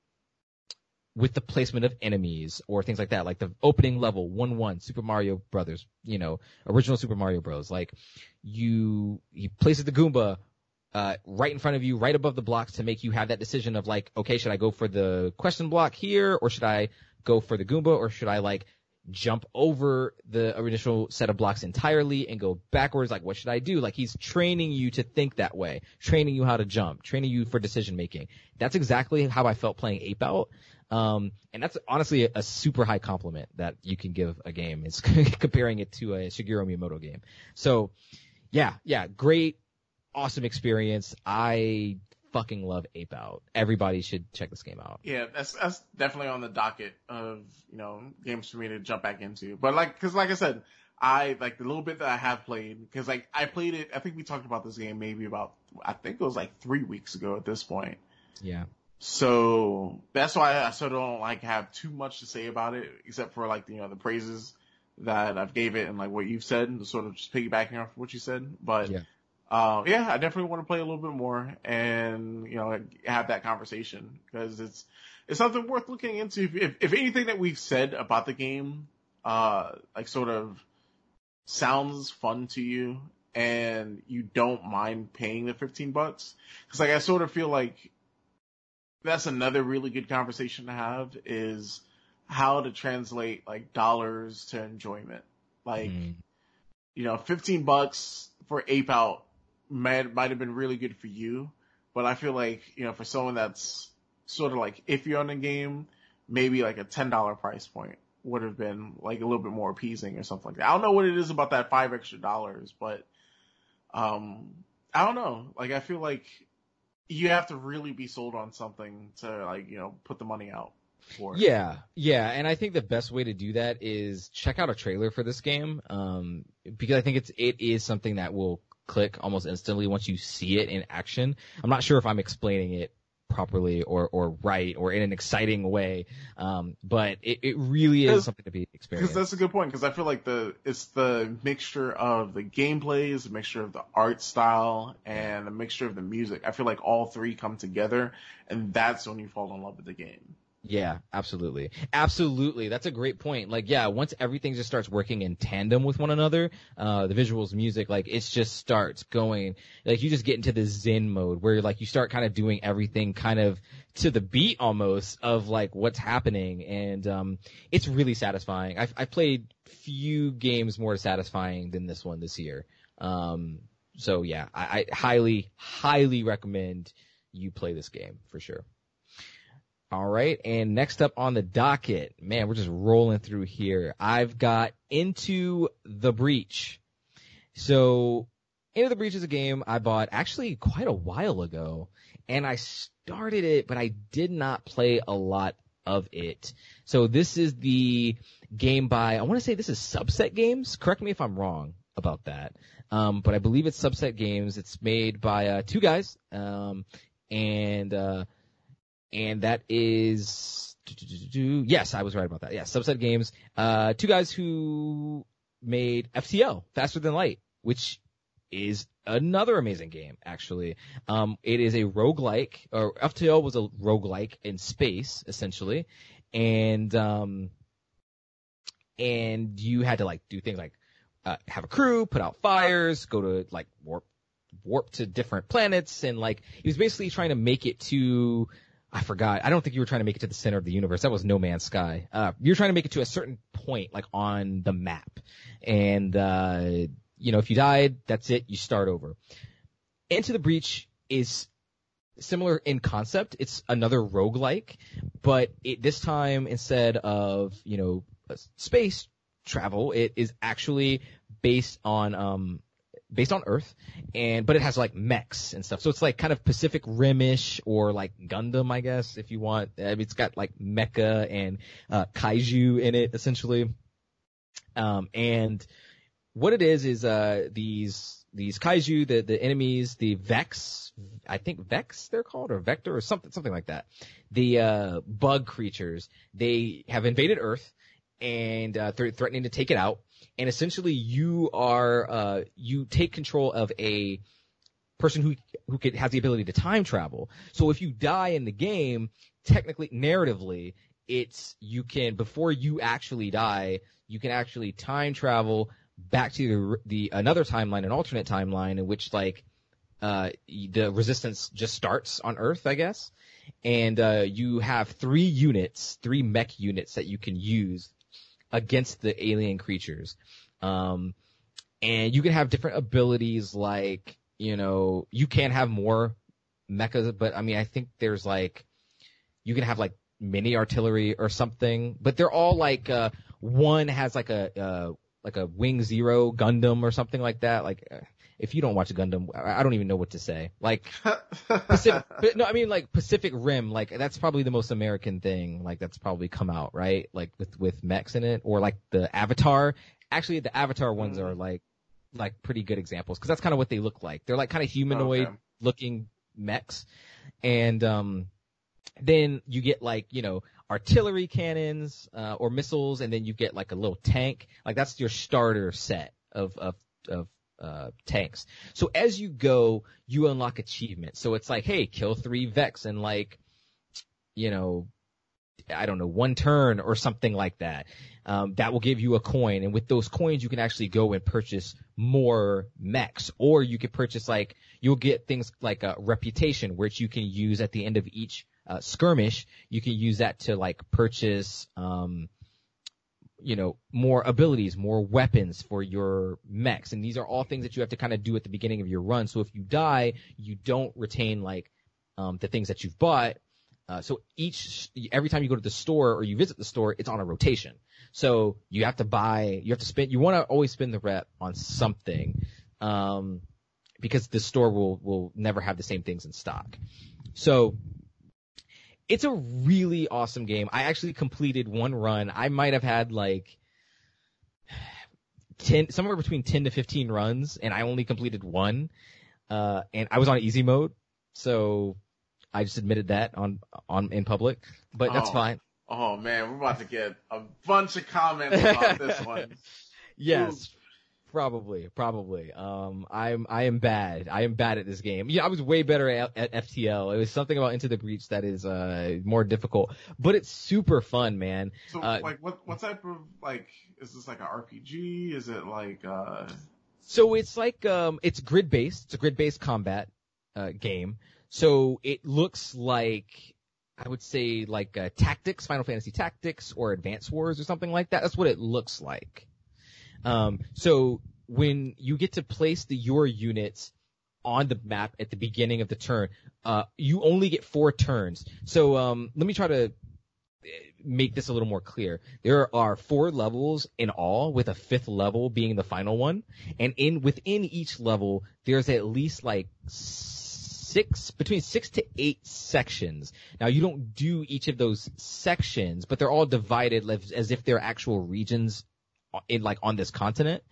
with the placement of enemies or things like that, like the opening level, one one Super Mario Brothers, you know, original Super Mario Bros. Like you, he places the Goomba uh, right in front of you, right above the blocks, to make you have that decision of like, okay, should I go for the question block here, or should I go for the Goomba, or should I like jump over the initial set of blocks entirely and go backwards? Like, what should I do? Like, he's training you to think that way, training you how to jump, training you for decision making. That's exactly how I felt playing Ape Out. Um, and that's honestly a, a, super high compliment that you can give a game. It's comparing it to a Shigeru Miyamoto game. So, yeah, yeah, great, awesome experience. I fucking love Ape Out. Everybody should check this game out. Yeah, that's that's definitely on the docket of you know games for me to jump back into. But like, because like I said, I like the little bit that I have played because like I played it. I think we talked about this game maybe about I think it was like three weeks ago at this point. Yeah. So that's why I sort of don't like have too much to say about it, except for like you know the praises that I've gave it and like what you've said, and sort of just piggybacking off of what you said. But yeah. Uh, yeah, I definitely want to play a little bit more and you know have that conversation because it's it's something worth looking into. If, if, if anything that we've said about the game, uh, like sort of sounds fun to you and you don't mind paying the 15 bucks, because like I sort of feel like that's another really good conversation to have is how to translate like dollars to enjoyment. Like, mm. you know, 15 bucks for Ape Out might, might have been really good for you, but I feel like, you know, for someone that's sort of like iffy on the game, maybe like a $10 price point would have been like a little bit more appeasing or something like that. I don't know what it is about that five extra dollars, but, um, I don't know. Like, I feel like you have to really be sold on something to like you know put the money out for. Yeah, yeah, and I think the best way to do that is check out a trailer for this game, um, because I think it's it is something that will click almost instantly once you see it in action. I'm not sure if I'm explaining it properly or or right or in an exciting way. Um, but it, it really is something to be experienced. Because that's a good point. Because I feel like the it's the mixture of the gameplay, is a mixture of the art style, and a mixture of the music. I feel like all three come together, and that's when you fall in love with the game. Yeah, absolutely. Absolutely. That's a great point. Like, yeah, once everything just starts working in tandem with one another, uh, the visuals, music, like, it just starts going, like, you just get into this zen mode where, like, you start kind of doing everything kind of to the beat almost of, like, what's happening. And, um, it's really satisfying. I've, I've played few games more satisfying than this one this year. Um, so yeah, I, I highly, highly recommend you play this game for sure. All right. And next up on the docket, man, we're just rolling through here. I've got into the breach. So Into the Breach is a game I bought actually quite a while ago, and I started it, but I did not play a lot of it. So this is the game by, I want to say this is Subset Games. Correct me if I'm wrong about that. Um, but I believe it's Subset Games. It's made by uh, two guys, um, and uh, and that is yes, I was right about that. Yeah, Subset Games. Uh, two guys who made FTL, Faster Than Light, which is another amazing game, actually. Um, it is a roguelike, or FTL was a roguelike in space, essentially. And, um, and you had to like do things like, uh, have a crew, put out fires, go to like warp, warp to different planets, and like, he was basically trying to make it to, I forgot. I don't think you were trying to make it to the center of the universe. That was No Man's Sky. Uh, you're trying to make it to a certain point, like on the map. And, uh, you know, if you died, that's it. You start over. Into the Breach is similar in concept. It's another roguelike, but it, this time instead of, you know, space travel, it is actually based on, um, based on Earth, and but it has like mechs and stuff. So it's like kind of Pacific Rimish or like Gundam, I guess, if you want. I mean, it's got like mecha and uh, kaiju in it essentially. Um, and what it is is uh these these kaiju, the the enemies, the Vex, I think Vex they're called or Vector or something something like that. The uh bug creatures, they have invaded Earth and uh, they're threatening to take it out. And essentially, you are uh, you take control of a person who who has the ability to time travel. So if you die in the game, technically, narratively, it's you can before you actually die, you can actually time travel back to the, the another timeline, an alternate timeline in which like uh, the resistance just starts on Earth, I guess. And uh, you have three units, three mech units that you can use against the alien creatures. Um, and you can have different abilities like, you know, you can have more mechas, but I mean, I think there's like, you can have like mini artillery or something, but they're all like, uh, one has like a, uh, like a Wing Zero Gundam or something like that. Like, uh, if you don't watch Gundam, I don't even know what to say. Like Pacific, no, I mean like Pacific Rim, like that's probably the most American thing, like that's probably come out, right? Like with with mechs in it, or like the Avatar. Actually, the Avatar ones are like like pretty good examples because that's kind of what they look like. They're like kind of humanoid okay. looking mechs, and um, then you get like you know artillery cannons uh, or missiles, and then you get like a little tank. Like that's your starter set of of of uh, tanks. So as you go, you unlock achievements. So it's like, hey, kill three Vex in like, you know, I don't know, one turn or something like that. Um, that will give you a coin, and with those coins, you can actually go and purchase more mechs, or you can purchase like you'll get things like a reputation, which you can use at the end of each uh, skirmish. You can use that to like purchase um, you know, more abilities, more weapons for your mechs. And these are all things that you have to kind of do at the beginning of your run. So if you die, you don't retain like, um, the things that you've bought. Uh, so each, every time you go to the store or you visit the store, it's on a rotation. So you have to buy, you have to spend, you want to always spend the rep on something, um, because the store will, will never have the same things in stock. So it's a really awesome game. I actually completed one run. I might have had like 10, somewhere between 10 to 15 runs and I only completed one. Uh, and I was on easy mode. So I just admitted that on, on, in public, but that's oh. fine. Oh man, we're about to get a bunch of comments about this one. yes. Probably, probably. Um, I'm, I am bad. I am bad at this game. Yeah, I was way better at, at FTL. It was something about Into the Breach that is, uh, more difficult, but it's super fun, man. So, uh, like, what, what type of, like, is this like an RPG? Is it like, uh? So it's like, um, it's grid based. It's a grid based combat, uh, game. So it looks like, I would say like, uh, Tactics, Final Fantasy Tactics or Advance Wars or something like that. That's what it looks like. Um, so when you get to place the your units on the map at the beginning of the turn, uh, you only get four turns. So um, let me try to make this a little more clear. There are four levels in all, with a fifth level being the final one. And in within each level, there's at least like six between six to eight sections. Now you don't do each of those sections, but they're all divided as if they're actual regions in like on this continent.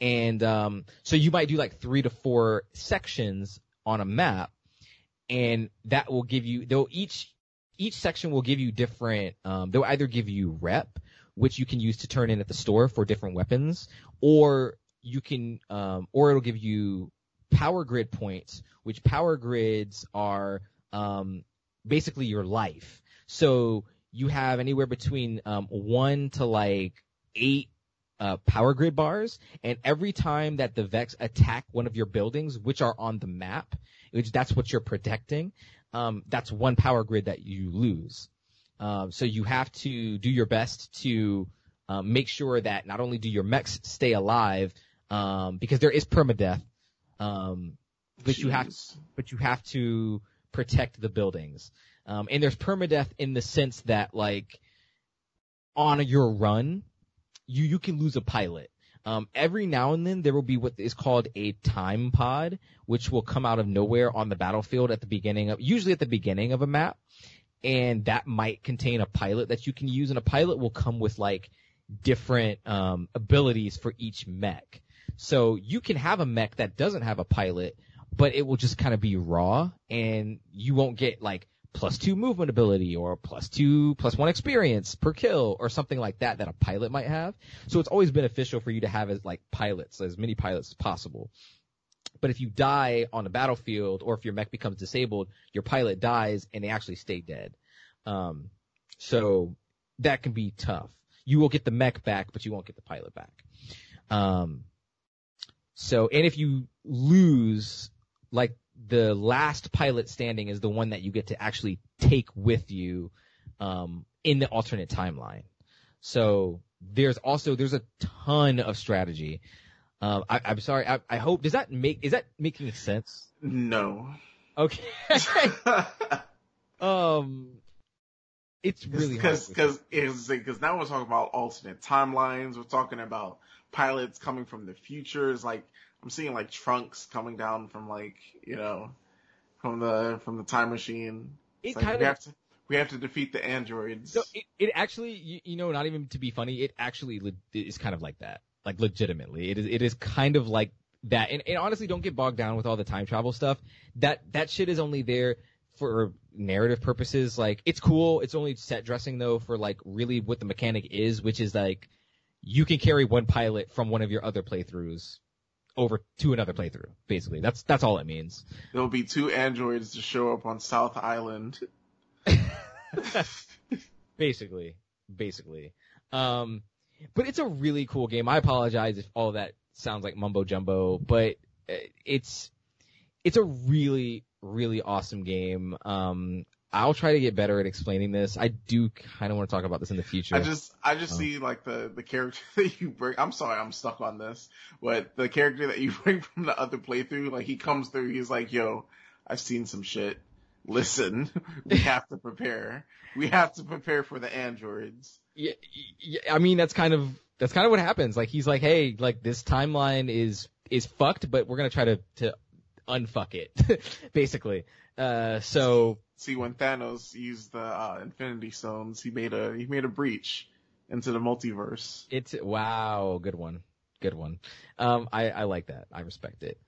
And um, so you might do like three to four sections on a map, and that will give you. They'll each each section will give you different. Um, they'll either give you rep, which you can use to turn in at the store for different weapons, or you can, um, or it'll give you power grid points, which power grids are um, basically your life. So you have anywhere between um, one to like eight uh, power grid bars, and every time that the Vex attack one of your buildings, which are on the map, which that's what you're protecting, um, that's one power grid that you lose. Um, so you have to do your best to um, make sure that not only do your mechs stay alive, um, because there is permadeath, um, but Jeez. you have but you have to protect the buildings. Um, and there's permadeath in the sense that like on your run, you you can lose a pilot. Um, every now and then there will be what is called a time pod, which will come out of nowhere on the battlefield at the beginning of, usually at the beginning of a map. And that might contain a pilot that you can use and a pilot will come with like different, um, abilities for each mech. So you can have a mech that doesn't have a pilot, but it will just kind of be raw and you won't get like plus two movement ability or plus two, plus one experience per kill or something like that that a pilot might have. So it's always beneficial for you to have as like pilots, as many pilots as possible. But if you die on a battlefield or if your mech becomes disabled, your pilot dies and they actually stay dead. Um, so that can be tough. You will get the mech back, but you won't get the pilot back. Um, so, and if you lose, like the last pilot standing is the one that you get to actually take with you um, in the alternate timeline. So there's also there's a ton of strategy. Um, I, am sorry. I, I, hope does that make is that making sense? No. Okay. um, it's really because because because now we're talking about alternate timelines. We're talking about pilots coming from the future. It's like I'm seeing like trunks coming down from like you know from the from the time machine. It like kind we of have to we have to defeat the androids. So it, it actually you, you know not even to be funny, it actually le- is kind of like that. Like legitimately, it is it is kind of like that. And, and honestly, don't get bogged down with all the time travel stuff. That that shit is only there for narrative purposes. Like it's cool. It's only set dressing though for like really what the mechanic is, which is like you can carry one pilot from one of your other playthroughs over to another playthrough. Basically, that's that's all it means. There'll be two androids to show up on South Island. basically, basically. Um, but it's a really cool game. I apologize if all that sounds like mumbo jumbo, but uh, it's it's a really really awesome game. Um, I'll try to get better at explaining this. I do kind of want to talk about this in the future. I just, I just oh. see like the, the character that you bring. I'm sorry, I'm stuck on this, but the character that you bring from the other playthrough, like he comes through, he's like, yo, I've seen some shit. Listen, we have to prepare. We have to prepare for the androids. Yeah, yeah, I mean, that's kind of, that's kind of what happens. Like he's like, hey, like this timeline is, is fucked, but we're going to try to, to unfuck it, basically. Uh, so see when Thanos used the uh, Infinity Stones, he made a he made a breach into the multiverse. It's wow, good one, good one. Um, I I like that. I respect it.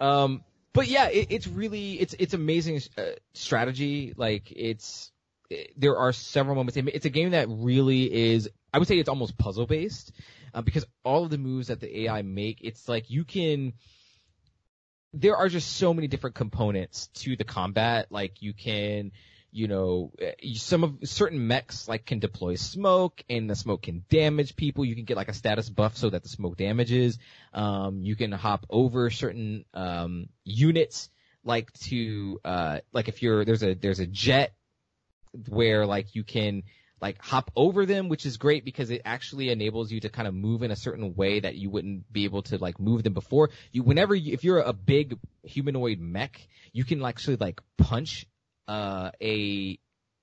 Um, but yeah, it, it's really it's it's amazing uh, strategy. Like it's it, there are several moments. It's a game that really is. I would say it's almost puzzle based uh, because all of the moves that the AI make, it's like you can there are just so many different components to the combat. Like you can, you know, eh, some of certain mechs like can deploy smoke and the smoke can damage people. You can get like a status buff so that the smoke damages. Um, you can hop over certain, um, units like to, uh, like if you're, there's a, there's a jet where like you can, like hop over them, which is great because it actually enables you to kind of move in a certain way that you wouldn't be able to like move them before. You, whenever you, if you're a big humanoid mech, you can actually like punch, uh, a,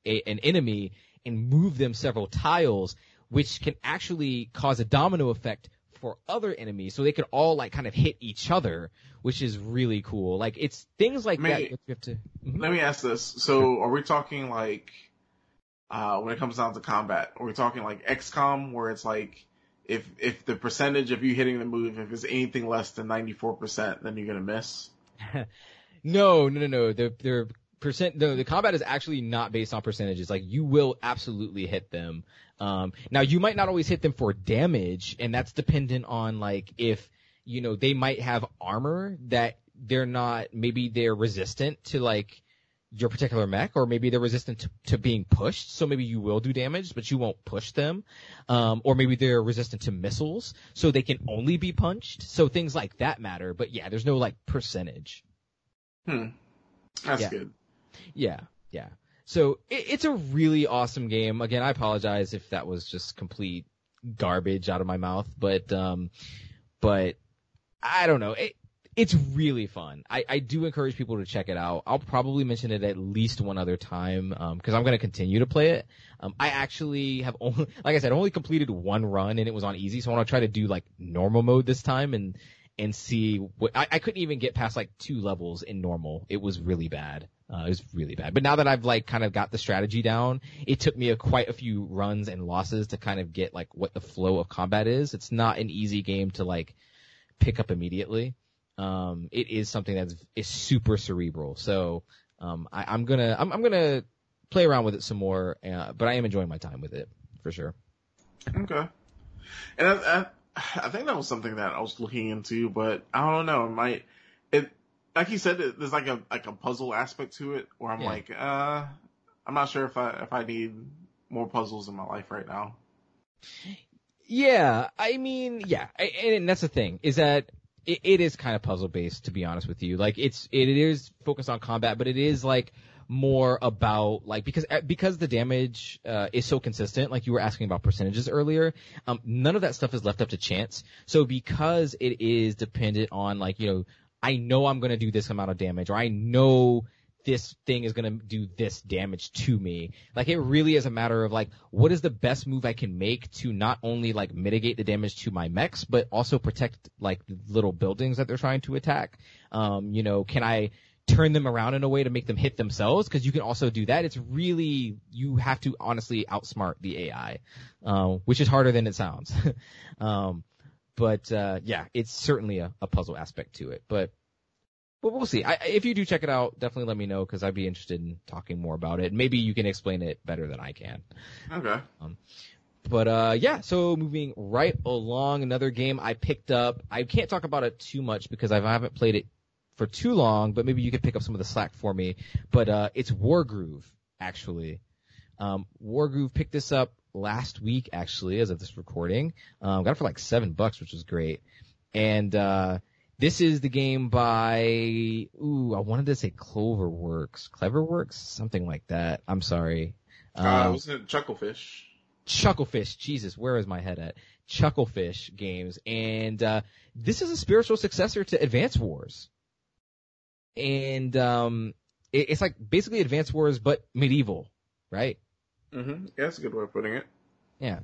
a, an enemy and move them several tiles, which can actually cause a domino effect for other enemies, so they could all like kind of hit each other, which is really cool. Like it's things like May- that. have to. Mhm. Let me ask this. So are we talking like, uh, when it comes down to combat, We're talking like XCOM where it's like, if, if the percentage of you hitting the move, if it's anything less than 94%, then you're gonna miss? No, no, no, no. The the percent no, the combat is actually not based on percentages. Like you will absolutely hit them. Um now you might not always hit them for damage, and that's dependent on like if you know they might have armor that they're not maybe they're resistant to like your particular mech, or maybe they're resistant to, to being pushed, so maybe you will do damage, but you won't push them. Um, or maybe they're resistant to missiles, so they can only be punched. So things like that matter, but yeah, there's no like percentage. Hmm. That's Yeah. good. Yeah, yeah. So it, it's a really awesome game. Again, I apologize if that was just complete garbage out of my mouth, but um, but I don't know. It, it's really fun. I, I do encourage people to check it out. I'll probably mention it at least one other time because I'm going to continue to play it. Um, I actually have only, like I said, only completed one run and it was on easy, so I want to try to do like normal mode this time and and see what I, I couldn't even get past like two levels in normal. It was really bad. Uh, it was really bad. But now that I've like kind of got the strategy down, it took me a, quite a few runs and losses to kind of get like what the flow of combat is. It's not an easy game to like pick up immediately. Um, it is something that's is super cerebral. So um, I, I'm gonna I'm, I'm gonna play around with it some more, uh, but I am enjoying my time with it for sure. Okay. And I, I, I think that was something that I was looking into, but I don't know. It might, it, like you said, it, there's like a, like a puzzle aspect to it where I'm Yeah. like, uh, I'm not sure if I, if I need more puzzles in my life right now. Yeah, I mean, yeah, I, and that's the thing is that it, it is kind of puzzle based, to be honest with you. Like it's it is focused on combat, but it is like more about like because because the damage uh, is so consistent. Like you were asking about percentages earlier, um, none of that stuff is left up to chance. So because it is dependent on like you know, I know I'm gonna do this amount of damage, or I know this thing is going to do this damage to me. Like it really is a matter of like, what is the best move I can make to not only like mitigate the damage to my mechs, but also protect like the little buildings that they're trying to attack. Um, you know, can I turn them around in a way to make them hit themselves? Cause you can also do that. It's really, you have to honestly outsmart the AI, um, which is harder than it sounds. um, but, uh, yeah, it's certainly a, a puzzle aspect to it, but but we'll see. I, if you do check it out, definitely let me know because I'd be interested in talking more about it. Maybe you can explain it better than I can. Okay. Um, But uh, yeah, so moving right along, another game I picked up. I can't talk about it too much because I haven't played it for too long. But maybe you could pick up some of the slack for me. But uh, it's Wargroove actually. Um, Wargroove picked this up last week actually, as of this recording. Um, got it for like seven bucks, which was great. And uh, this is the game by ooh, I wanted to say Cloverworks, Cleverworks, something like that. I'm sorry. Uh, Um, wasn't it Chucklefish? Chucklefish, Jesus, where is my head at? Chucklefish games, and uh, this is a spiritual successor to Advance Wars, and um, it, it's like basically Advance Wars but medieval, right? Mm-hmm. Yeah, that's a good way of putting it. Yeah.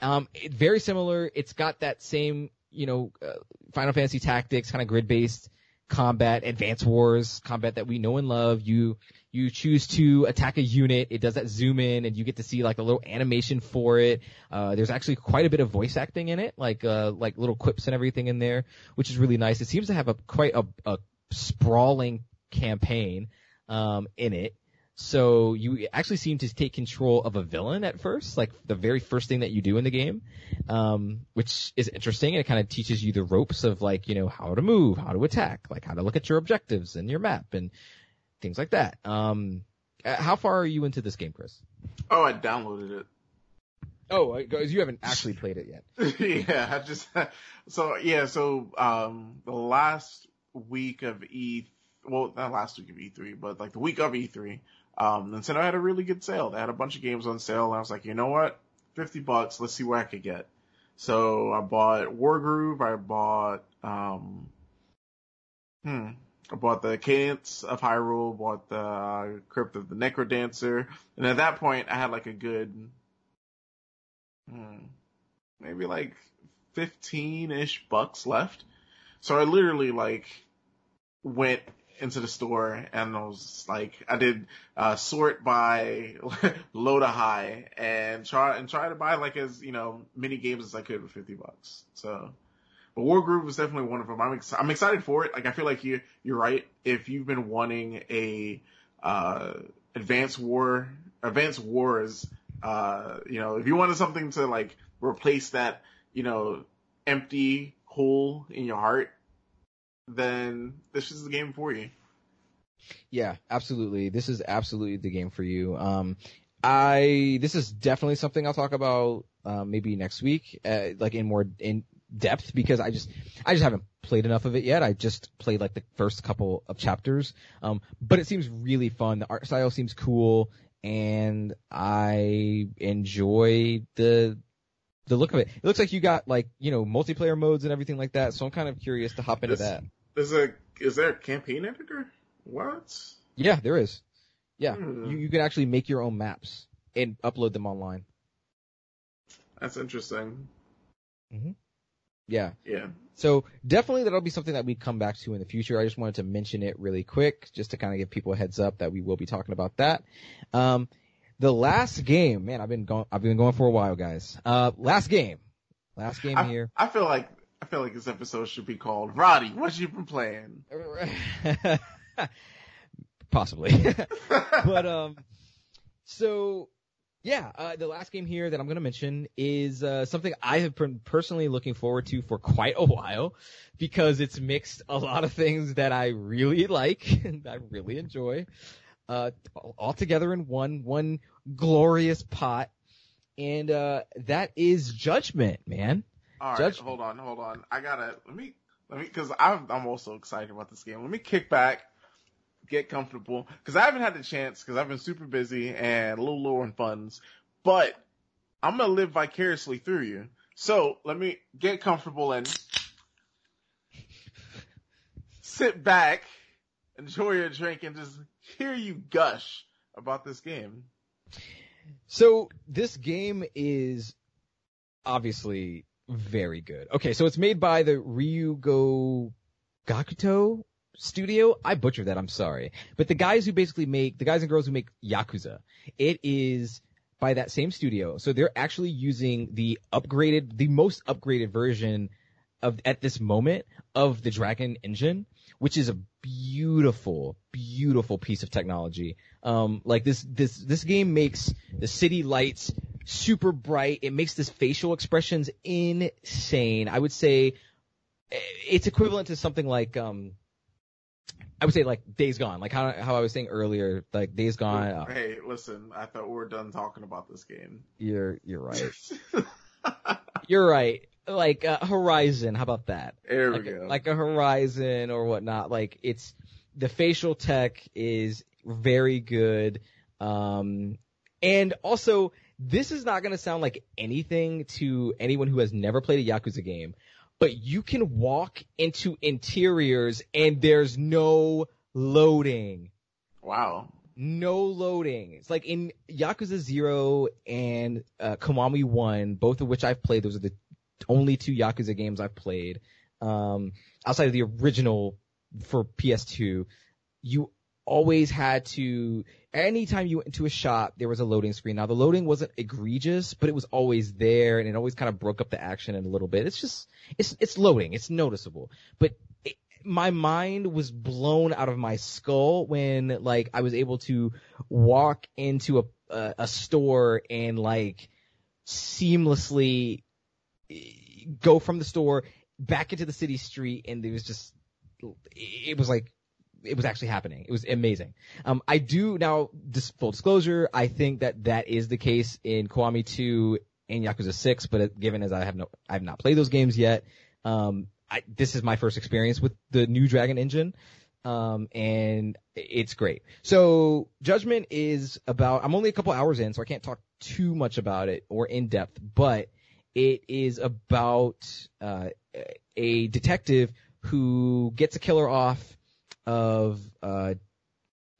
Um, it, very similar. It's got that same, you know, uh, Final Fantasy Tactics kind of grid-based combat, Advance Wars combat that we know and love. You you choose to attack a unit. It does that zoom in, and you get to see like a little animation for it. Uh, there's actually quite a bit of voice acting in it, like uh, like little quips and everything in there, which is really nice. It seems to have a quite a, a sprawling campaign um, in it. So you actually seem to take control of a villain at first, like the very first thing that you do in the game, um, which is interesting. It kind of teaches you the ropes of like, you know, how to move, how to attack, like how to look at your objectives and your map and things like that. Um, uh, how far are you into this game, Chris? Oh, I downloaded it. Oh, guys, you haven't actually played it yet. yeah, I just so yeah, so um the last week of E well, not last week of E3, but like the week of E3, um Nintendo had a really good sale. They had a bunch of games on sale and I was like, "You know what? 50 bucks, let's see what I could get." So I bought Wargroove, I bought um hmm, I bought the Cadence of Hyrule, bought the uh, Crypt of the Necrodancer, and at that point I had like a good, hmm, maybe like 15-ish bucks left. So I literally like went into the store and I was like, I did, uh, sort by low to high and try, and try to buy like as, you know, many games as I could for 50 bucks. So, but Wargroove was definitely one of them. I'm, ex- I'm excited for it. Like I feel like you, you're right. If you've been wanting a, uh, advanced war, advanced wars, uh, you know, if you wanted something to like replace that, you know, empty hole in your heart, then this is the game for you. Yeah, absolutely. This is absolutely the game for you. Um, I this is definitely something I'll talk about uh, maybe next week, uh, like in more in depth because I just I just haven't played enough of it yet. I just played like the first couple of chapters. Um, but it seems really fun. The art style seems cool, and I enjoy the the look of it. It looks like you got like you know multiplayer modes and everything like that. So I'm kind of curious to hop into This- that. Is a is there a campaign editor? What? Yeah, there is. Yeah, Hmm. you you can actually make your own maps and upload them online. That's interesting. Mm-hmm. Yeah. Yeah. So definitely that'll be something that we come back to in the future. I just wanted to mention it really quick, just to kind of give people a heads up that we will be talking about that. Um, the last game, man, I've been going, I've been going for a while, guys. Uh, last game, last game I, here. I feel like I feel like this episode should be called Roddy. What you been playing? Possibly. but um so yeah uh, the last game here that i'm going to mention is uh, something i have been personally looking forward to for quite a while because it's mixed a lot of things that i really like and i really enjoy uh, all together in one one glorious pot and uh, that is judgment man All right, hold on, hold on. I gotta let me let me because I'm I'm also excited about this game. Let me kick back, get comfortable because I haven't had the chance because I've been super busy and a little low on funds. But I'm gonna live vicariously through you. So let me get comfortable and sit back, enjoy your drink, and just hear you gush about this game. So this game is obviously very good. Okay, so it's made by the Ryugo Gakuto studio. I butchered that. I'm sorry. But the guys who basically make the guys and girls who make Yakuza, it is by that same studio. So they're actually using the upgraded, the most upgraded version of at this moment of the Dragon engine, which is a beautiful, beautiful piece of technology. Um, like this, this, this game makes the city lights super bright. It makes this facial expressions insane. I would say eh, it's equivalent to something like, um, I would say like Days Gone, like how how I was saying earlier, like Days Gone. uh, Hey, listen, I thought we were done talking about this game. you're you're right. You're right. Like uh, Horizon, how about that? there we go. like a Horizon or whatnot. Like it's the facial tech is very good. Um, and also this is not going to sound like anything to anyone who has never played a Yakuza game, but you can walk into interiors and there's no loading. wow. No loading. It's like in Yakuza 0 and uh, Kiwami 1, both of which I've played. Those are the only two Yakuza games I've played. Um, outside of the original for PS2, you always had to, anytime you went into a shop, there was a loading screen. Now the loading wasn't egregious, but it was always there and it always kind of broke up the action in a little bit. It's just, it's, it's loading. It's noticeable. But it, my mind was blown out of my skull when like I was able to walk into a, a, a store and like seamlessly eh, go from the store back into the city street and it was just it was like it was actually happening. It was amazing. Um, I do now, dis- full disclosure, I think that that is the case in Kiwami 2 and Yakuza 6, but given as I have no, I have not played those games yet, um, I, this is my first experience with the new Dragon engine. Um, and it's great. So Judgment is about, I'm only a couple hours in, so I can't talk too much about it or in depth, but it is about, uh, a detective who gets a killer off, of uh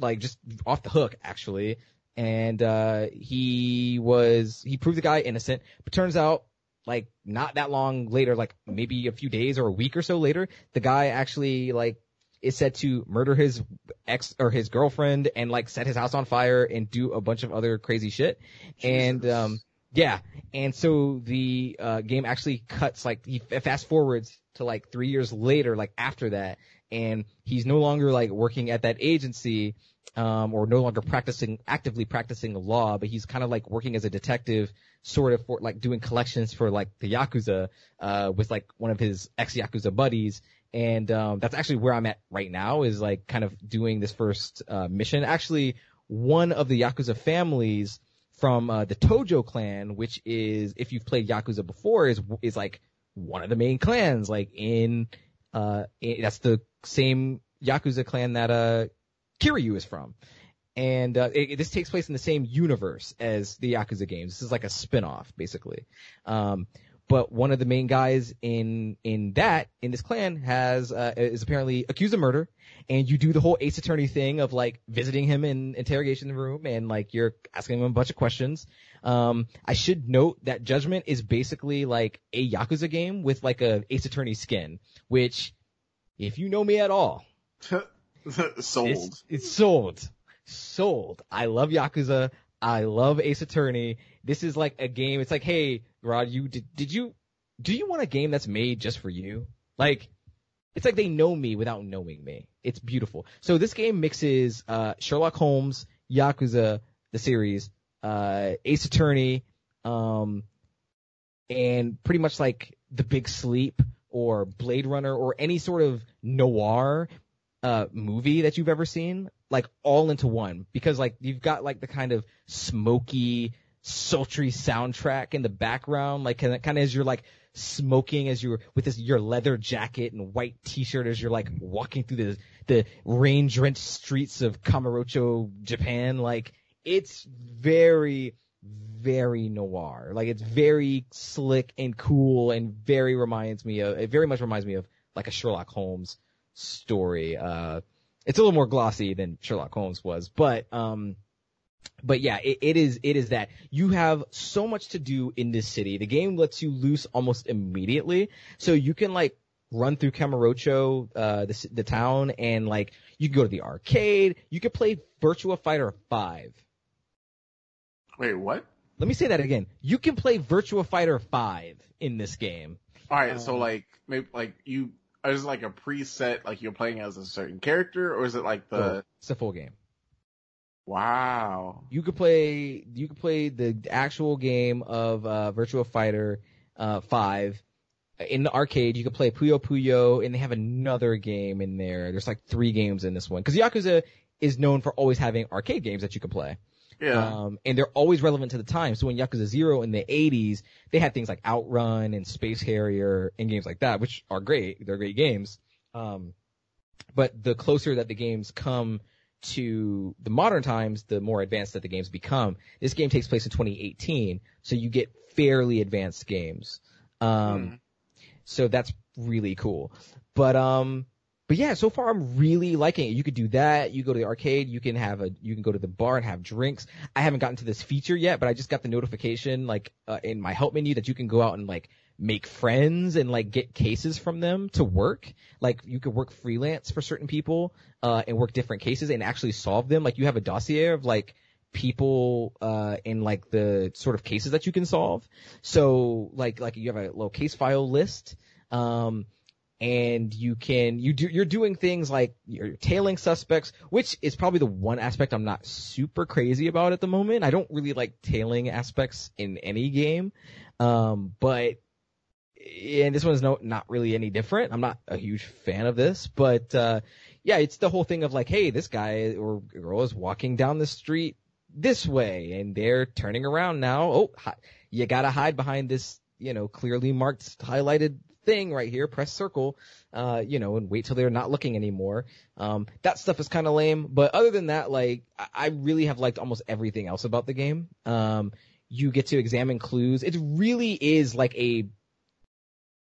like just off the hook actually. And uh he was he proved the guy innocent. But turns out like not that long later like maybe a few days or a week or so later the guy actually like is said to murder his ex or his girlfriend and like set his house on fire and do a bunch of other crazy shit. And um yeah. And so the uh game actually cuts like he fast forwards to like three years later like after that and he's no longer like working at that agency um or no longer practicing actively practicing the law but he's kind of like working as a detective sort of for like doing collections for like the yakuza uh with like one of his ex yakuza buddies. And um that's actually where I'm at right now is like kind of doing this first uh mission. Actually one of the yakuza families from uh, the Tojo clan which is if you've played yakuza before is is like one of the main clans like in uh that's the same yakuza clan that uh Kiryu is from. And uh, it, this takes place in the same universe as the Yakuza games. This is like a spin-off, basically. Um, but one of the main guys in in that in this clan has uh, is apparently accused of murder, and you do the whole Ace Attorney thing of like visiting him in interrogation room and like you're asking him a bunch of questions. Um, I should note that Judgment is basically like a Yakuza game with like a Ace Attorney skin, which, if you know me at all, Sold. it's, it's sold. Sold. I love Yakuza. I love Ace Attorney. This is like a game. It's like, hey, Rod, you did, did you, do you want a game that's made just for you? Like, it's like they know me without knowing me. It's beautiful. So this game mixes, uh, Sherlock Holmes, Yakuza, the series, uh, Ace Attorney, um, and pretty much like The Big Sleep or Blade Runner or any sort of noir uh movie that you've ever seen like all into one. Because like you've got like the kind of smoky sultry soundtrack in the background like kind of, as you're like smoking as you're with this your leather jacket and white t-shirt as you're like walking through the the rain drenched streets of Kamurocho Japan. Like it's very very noir like it's very slick and cool and very reminds me of it very much reminds me of like a Sherlock Holmes story. Uh, it's a little more glossy than Sherlock Holmes was, but, um, but yeah, it, it is, it is that you have so much to do in this city. The game lets you loose almost immediately. So you can like run through Kamurocho, uh, the, the town and like you can go to the arcade. You can play Virtua Fighter 5. Wait, what? Let me say that again. You can play Virtua Fighter 5 in this game. All right, so Um, like maybe like you is it like a preset like you're playing as a certain character or is it like the Oh, it's a full game. wow? you could play you could play the actual game of uh Virtua Fighter uh 5 in the arcade you could play Puyo Puyo and they have another game in there there's like three games in this one cuz Yakuza is known for always having arcade games that you can play Yeah. um and they're always relevant to the time so when Yakuza 0 in the 80s they had things like Outrun and Space Harrier and games like that which are great they're great games um but the closer that the games come to the modern times, the more advanced that the games become. This game takes place in 2018, so you get fairly advanced games. Um, Mhm. so that's really cool. But um, but yeah, so far I'm really liking it. You could do that. You go to the arcade. You can have a. You can go to the bar and have drinks. I haven't gotten to this feature yet, but I just got the notification like uh, in my help menu that you can go out and like make friends and like get cases from them to work. Like you could work freelance for certain people uh, and work different cases and actually solve them. Like you have a dossier of like people uh in like the sort of cases that you can solve. So like like you have a little case file list. Um and you can you do you're doing things like you're tailing suspects, which is probably the one aspect I'm not super crazy about at the moment. I don't really like tailing aspects in any game. Um but and this one's no not really any different. I'm not a huge fan of this, but uh yeah, it's the whole thing of like, hey, this guy or girl is walking down the street this way and they're turning around now. Oh, hi, you gotta hide behind this, you know, clearly marked highlighted thing right here. Press circle, uh, you know, and wait till they're not looking anymore. Um, that stuff is kind of lame, but other than that, like, I, really have liked almost everything else about the game. Um, you get to examine clues. It really is like a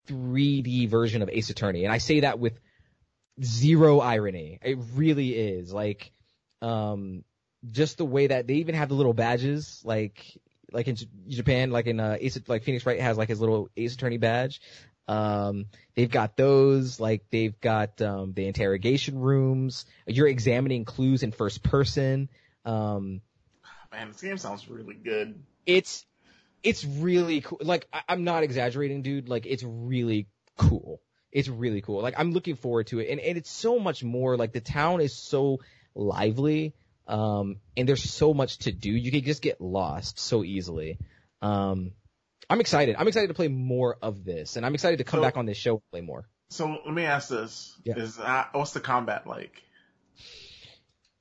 3D version of Ace Attorney, and I say that with zero irony. It really is like, um, just the way that they even have the little badges, like like in J- Japan, like in uh, Ace, like Phoenix Wright has like his little Ace Attorney badge. Um, they've got those, like they've got um, the interrogation rooms. You're examining clues in first person. Um, Man, this game sounds really good. it's it's really cool. Like I, I'm not exaggerating, dude. Like it's really cool. It's really cool. Like I'm looking forward to it, and and it's so much more. Like the town is so lively, um, and there's so much to do. You can just get lost so easily. Um, I'm excited. I'm excited to play more of this, and I'm excited to come So- back on this show and play more. So let me ask this: Yeah. Is uh, what's the combat like?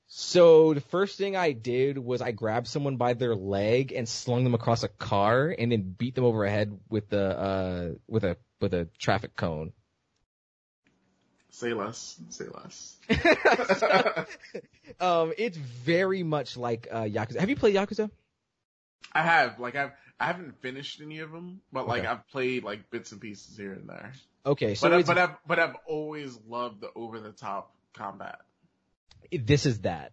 So the first thing I did was I grabbed someone by their leg and slung them across a car, and then beat them over a head with the uh with a with a traffic cone. Say less. Say less. um, it's very much like uh, Yakuza. Have you played Yakuza? I have like I've I haven't finished any of them, but like Okay. I've played like bits and pieces here and there. Okay, so but I, but I've but I've always loved the over the top combat. this is that.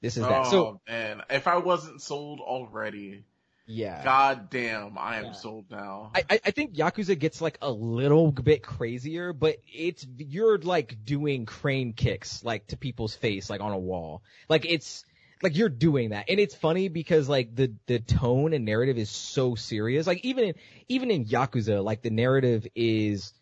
This is oh that. So oh, man, if I wasn't sold already, yeah, god damn, I am Yeah. sold now. I, I I think Yakuza gets like a little bit crazier, but it's you're like doing crane kicks like to people's face like on a wall. Like it's like you're doing that. And it's funny because like the the tone and narrative is so serious. Like even in even in Yakuza, like the narrative is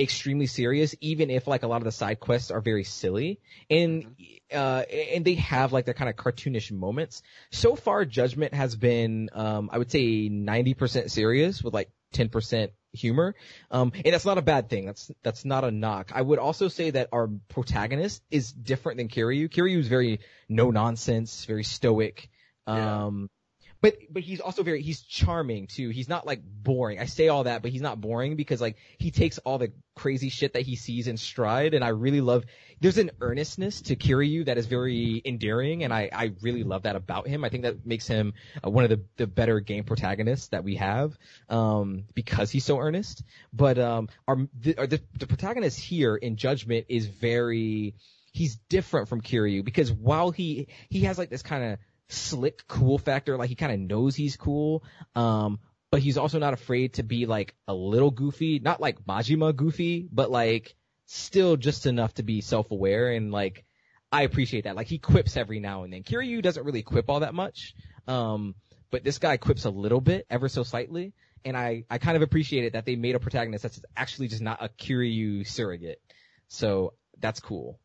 extremely serious even if like a lot of the side quests are very silly and uh and they have like their kind of cartoonish moments so far judgment has been um i would say 90% serious with like 10% humor um and that's not a bad thing that's that's not a knock i would also say that our protagonist is different than kiryu kiryu is very no nonsense very stoic Yeah. um but but he's also very he's charming too. He's not like boring. I say all that, but he's not boring because like he takes all the crazy shit that he sees in stride, and I really love. There's an earnestness to Kiryu that is very endearing, and I I really love that about him. I think that makes him uh, one of the the better game protagonists that we have, um, because he's so earnest. But um, our the, our, the the protagonist here in Judgment is very he's different from Kiryu because while he he has like this kind of slick cool factor like he kind of knows he's cool um but he's also not afraid to be like a little goofy not like Majima goofy but like still just enough to be self-aware and like I appreciate that like he quips every now and then Kiryu doesn't really quip all that much um but this guy quips a little bit ever so slightly and I I kind of appreciate it that they made a protagonist that's actually just not a Kiryu surrogate so that's cool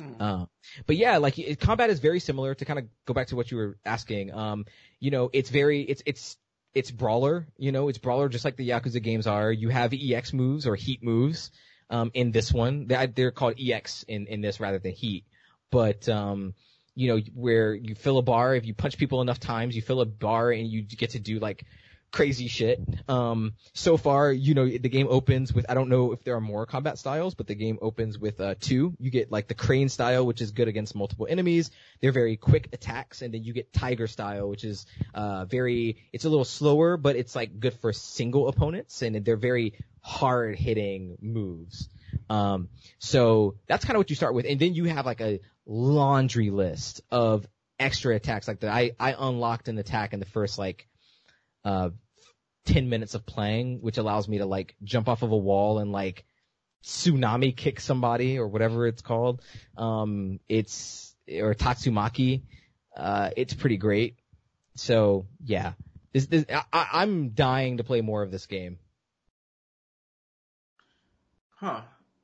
Hmm. uh, but yeah, like it, combat is very similar to kind of go back to what you were asking. Um, you know, it's very, it's, it's, it's brawler, you know, it's brawler just like the Yakuza games are. You have EX moves or heat moves, um, in this one. They're, they're called EX in, in this rather than heat. But, um, you know, where you fill a bar, if you punch people enough times, you fill a bar and you get to do like crazy shit. Um, so far, you know, the game opens with, I don't know if there are more combat styles, but the game opens with, uh, two. You get like the crane style, which is good against multiple enemies. They're very quick attacks. And then you get tiger style, which is, uh, very, it's a little slower, but it's like good for single opponents and they're very hard hitting moves. Um, so that's kind of what you start with. And then you have like a laundry list of extra attacks like that. I, I unlocked an attack in the first like, uh, 10 minutes of playing, which allows me to like jump off of a wall and like tsunami kick somebody or whatever it's called. Um, it's, or Tatsumaki. Uh, it's pretty great. So yeah, this, this, I, I'm dying to play more of this game. Huh.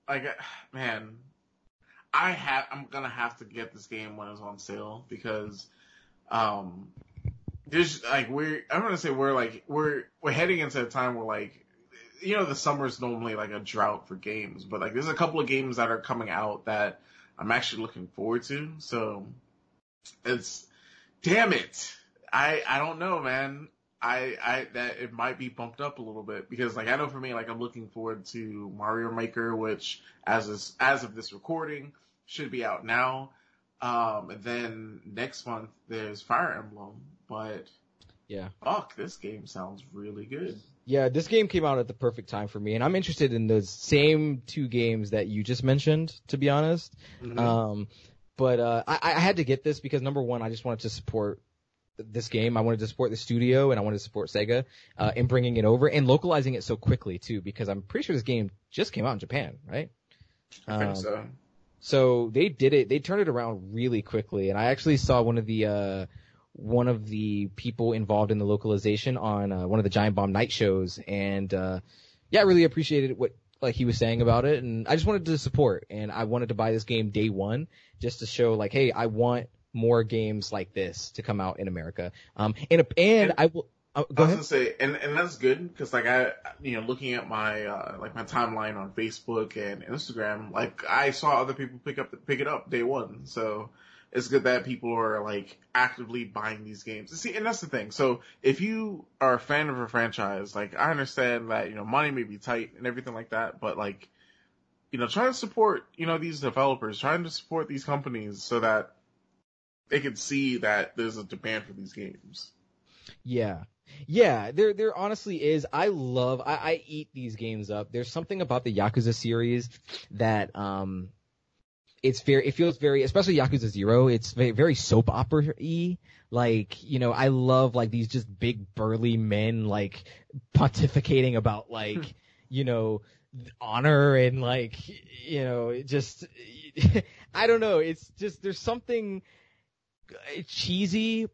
Like, uh, man, I have. I'm gonna have to get this game when it's on sale because, um, there's like we're. I'm gonna say we're like we're we're heading into a time where like, you know, the summer's normally like a drought for games, but like there's a couple of games that are coming out that I'm actually looking forward to. So, it's, damn it. I I don't know, man. I, I, that it might be bumped up a little bit because like I know for me, like I'm looking forward to Mario Maker, which as is, as of this recording should be out now. Um, and then next month there's Fire Emblem, but Yeah. fuck, this game sounds really good. Yeah, this game came out at the perfect time for me, and I'm interested in those same two games that you just mentioned, to be honest. Mhm. Um, but uh, I, I had to get this because number one, I just wanted to support this game. I wanted to support the studio, and I wanted to support Sega uh, in bringing it over and localizing it so quickly too, because I'm pretty sure this game just came out in Japan, right? I think Um, so. So they did it. They turned it around really quickly, and I actually saw one of the uh, one of the people involved in the localization on uh, one of the Giant Bomb night shows, and uh, yeah, I really appreciated what like he was saying about it, and I just wanted to support, and I wanted to buy this game day one just to show like, hey, I want more games like this to come out in America. Um, and and I will uh, go I was ahead. gonna say, and and that's good because like I, you know, looking at my uh, like my timeline on Facebook and Instagram, like I saw other people pick up pick it up day one. So it's good that people are like actively buying these games. See, and that's the thing. So if you are a fan of a franchise, like I understand that you know money may be tight and everything like that, but like you know, trying to support you know these developers, trying to support these companies so that they can see that there's a demand for these games. Yeah. Yeah, there there honestly is. I love I, I eat these games up. There's something about the Yakuza series that um it's very it feels very especially Yakuza 0, it's very, very soap opera y. Like, you know, I love like these just big burly men like pontificating about like, you know, honor and like, you know, just I don't know, it's just there's something cheesy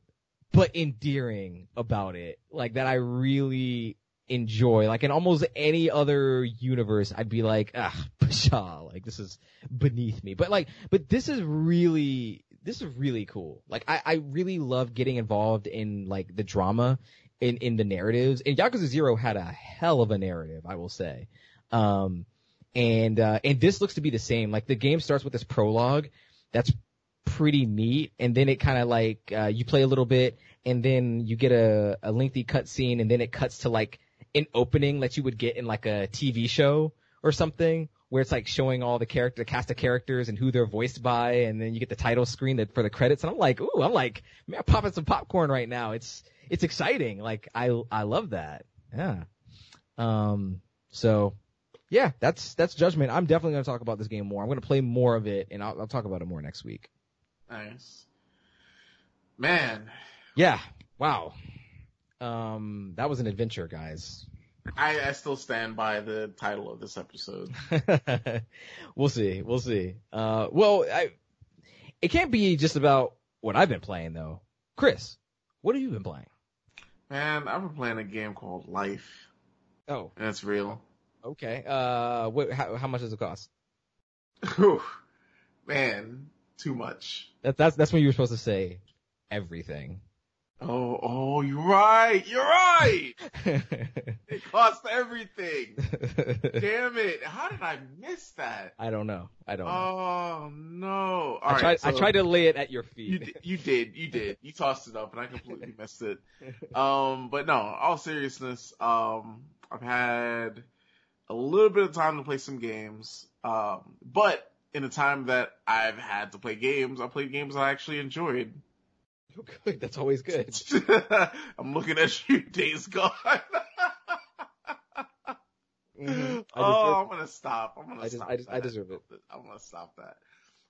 but endearing about it. Like that I really enjoy. Like in almost any other universe, I'd be like, ah, pshaw, like this is beneath me. But like, but this is really, this is really cool. Like I, I really love getting involved in like the drama in, in the narratives. And Yakuza Zero had a hell of a narrative, I will say. Um, and, uh, and this looks to be the same. Like the game starts with this prologue that's pretty neat. And then it kind of like, uh, you play a little bit and then you get a, a lengthy cutscene and then it cuts to like an opening that you would get in like a TV show or something where it's like showing all the character, the cast of characters and who they're voiced by. And then you get the title screen that for the credits. And I'm like, ooh, I'm like, man, I'm popping some popcorn right now. It's, it's exciting. Like I, I love that. Yeah. Um, so yeah, that's, that's judgment. I'm definitely going to talk about this game more. I'm going to play more of it and I'll, I'll talk about it more next week. Nice. Man, Yeah. Wow. Um, that was an adventure, guys. I, I still stand by the title of this episode. we'll see. We'll see. Uh, well, I, it can't be just about what I've been playing though. Chris, what have you been playing? Man, I've been playing a game called Life, Oh, and it's real. okay. Uh, what, how, how much does it cost? Whew. Man, too much. That, that's, that's when you were supposed to say everything. Oh, oh, you're right. You're right. It costs everything. Damn it. How did I miss that? I don't know. I don't know. Oh no. All I right, tried, I tried to lay it at your You feet. did, you did, you did. You tossed it up, and I completely missed it. Um, but no, all seriousness, um, I've had a little bit of time to play some games. Um, but in the time that I've had to play games, I played games I actually enjoyed. good. That's always good. I'm looking at you, Days Gone. Mhm. I oh, I'm gonna stop. I'm gonna I stop. I just- I deserve it. I'm gonna stop that.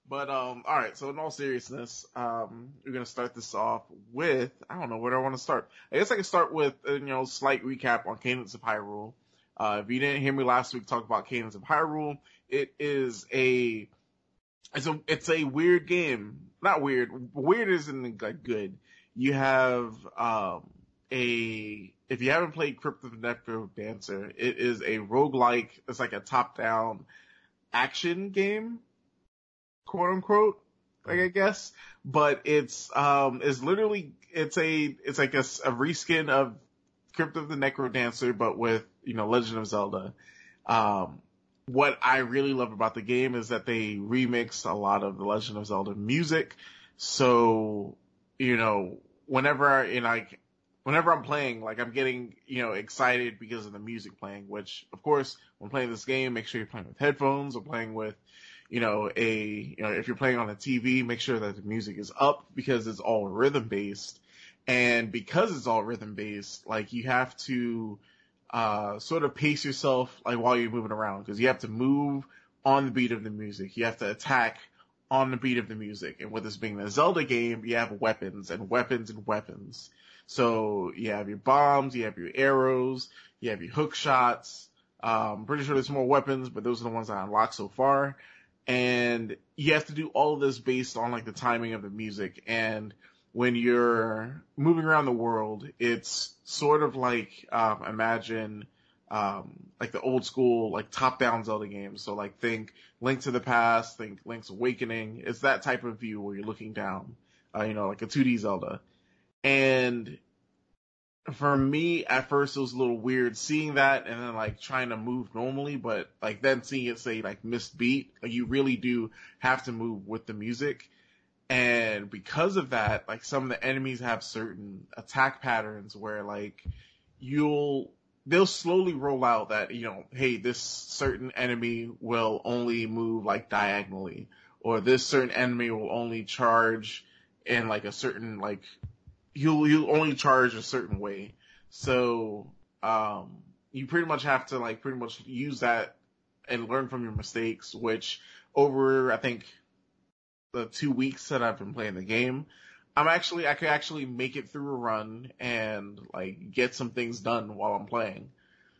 But um, all right. So in all seriousness, um, we're gonna start this off with I don't know where do I want to start. I guess I can start with uh, you know slight recap on Cadence of Hyrule. Uh, if you didn't hear me last week talk about Cadence of Hyrule, it is a it's a it's a weird game. Not weird. Weird isn't like good. You have um a if you haven't played Crypt of the Necro Dancer, it is a roguelike. It's like a top down action game, quote unquote. Like I guess, but it's um it's literally it's a it's like a reskin of Crypt of the Necro Dancer, but with you know Legend of Zelda. Um, what I really love about the game is that they remix a lot of the Legend of Zelda music. So, you know, whenever know, like, whenever I'm playing, like I'm getting, you know, excited because of the music playing, which of course, when playing this game, make sure you're playing with headphones or playing with, you know, a, you know, if you're playing on a TV, make sure that the music is up because it's all rhythm based. And because it's all rhythm based, like you have to, uh, sort of pace yourself like while you're moving around because you have to move on the beat of the music. You have to attack on the beat of the music. And with this being a Zelda game, you have weapons and weapons and weapons. So you have your bombs, you have your arrows, you have your hook shots. Um, pretty sure there's more weapons, but those are the ones I unlocked so far. And you have to do all of this based on like the timing of the music. And when you're moving around the world, it's sort of like, um, imagine, um, like the old school, like top down Zelda games. So like think Link to the Past, think Link's Awakening. It's that type of view where you're looking down, uh, you know, like a 2D Zelda. And for me, at first it was a little weird seeing that and then like trying to move normally, but like then seeing it say like missed beat, like you really do have to move with the music. And because of that, like some of the enemies have certain attack patterns where like you'll, they'll slowly roll out that, you know, hey, this certain enemy will only move like diagonally or this certain enemy will only charge in like a certain like you'll you'll only charge a certain way. So um, you pretty much have to like pretty much use that and learn from your mistakes. Which over I think the two weeks that I've been playing the game, I'm actually I could actually make it through a run and like get some things done while I'm playing.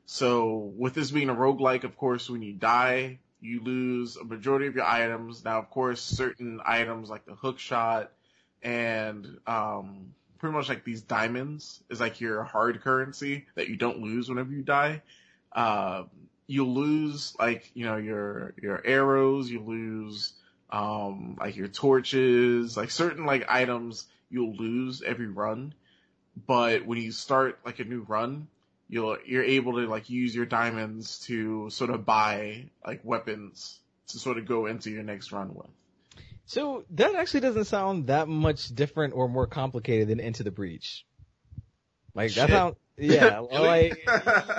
So with this being a roguelike, of course, when you die, you lose a majority of your items. Now, of course, certain items like the hook shot and um, pretty much like these diamonds is like your hard currency that you don't lose whenever you die. Uh, you'll lose like, you know, your, your arrows, you lose, um, like your torches, like certain like items you'll lose every run. But when you start like a new run, you'll, you're able to like use your diamonds to sort of buy like weapons to sort of go into your next run with. So that actually doesn't sound that much different or more complicated than Into the Breach. Like Shit. that sounds, yeah, like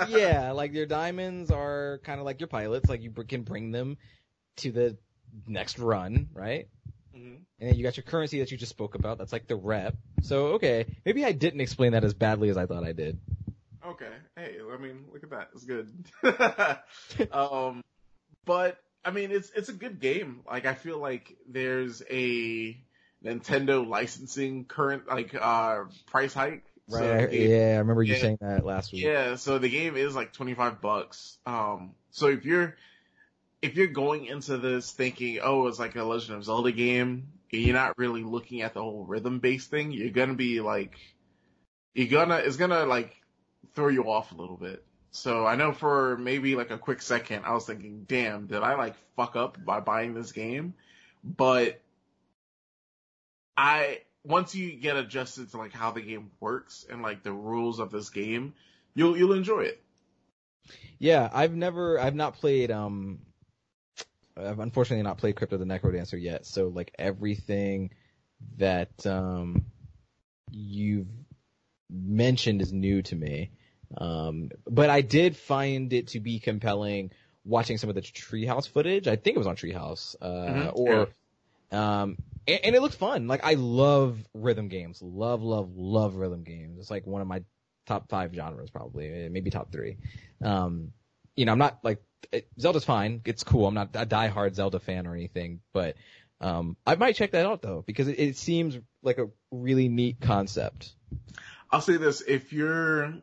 yeah, like your diamonds are kind of like your pilots. Like you can bring them to the next run, right? Mhm. And then you got your currency that you just spoke about. That's like the rep. So okay, maybe I didn't explain that as badly as I thought I did. Okay. Hey, I mean, look at that. It's good. um, but I mean, it's it's a good game. Like I feel like there's a Nintendo licensing current like uh price hike. So Right? the game- yeah, I remember you yeah. saying that last week. Yeah, so the game is like 25 bucks. Um, so if you're, if you're going into this thinking, oh, it's like a Legend of Zelda game, and you're not really looking at the whole rhythm based thing, you're gonna be like, you're gonna, it's gonna like throw you off a little bit. So I know for maybe like a quick second, I was thinking, damn, did I like fuck up by buying this game? But I, once you get adjusted to like how the game works and like the rules of this game, you'll you'll enjoy it. Yeah, I've never, I've not played, um, I've unfortunately not played Crypt of the Necrodancer yet. So like everything that, um, you've mentioned is new to me. Um, but I did find it to be compelling watching some of the Treehouse footage. I think it was on Treehouse, uh, Mhm, or, um, and, and it looked fun. Like I love rhythm games. Love, love, love rhythm games. It's like one of my top five genres probably, maybe top three. Um, you know, I'm not like it, Zelda's fine. It's cool. I'm not a diehard Zelda fan or anything, but um, I might check that out though because it, it seems like a really neat concept. I'll say this: if you're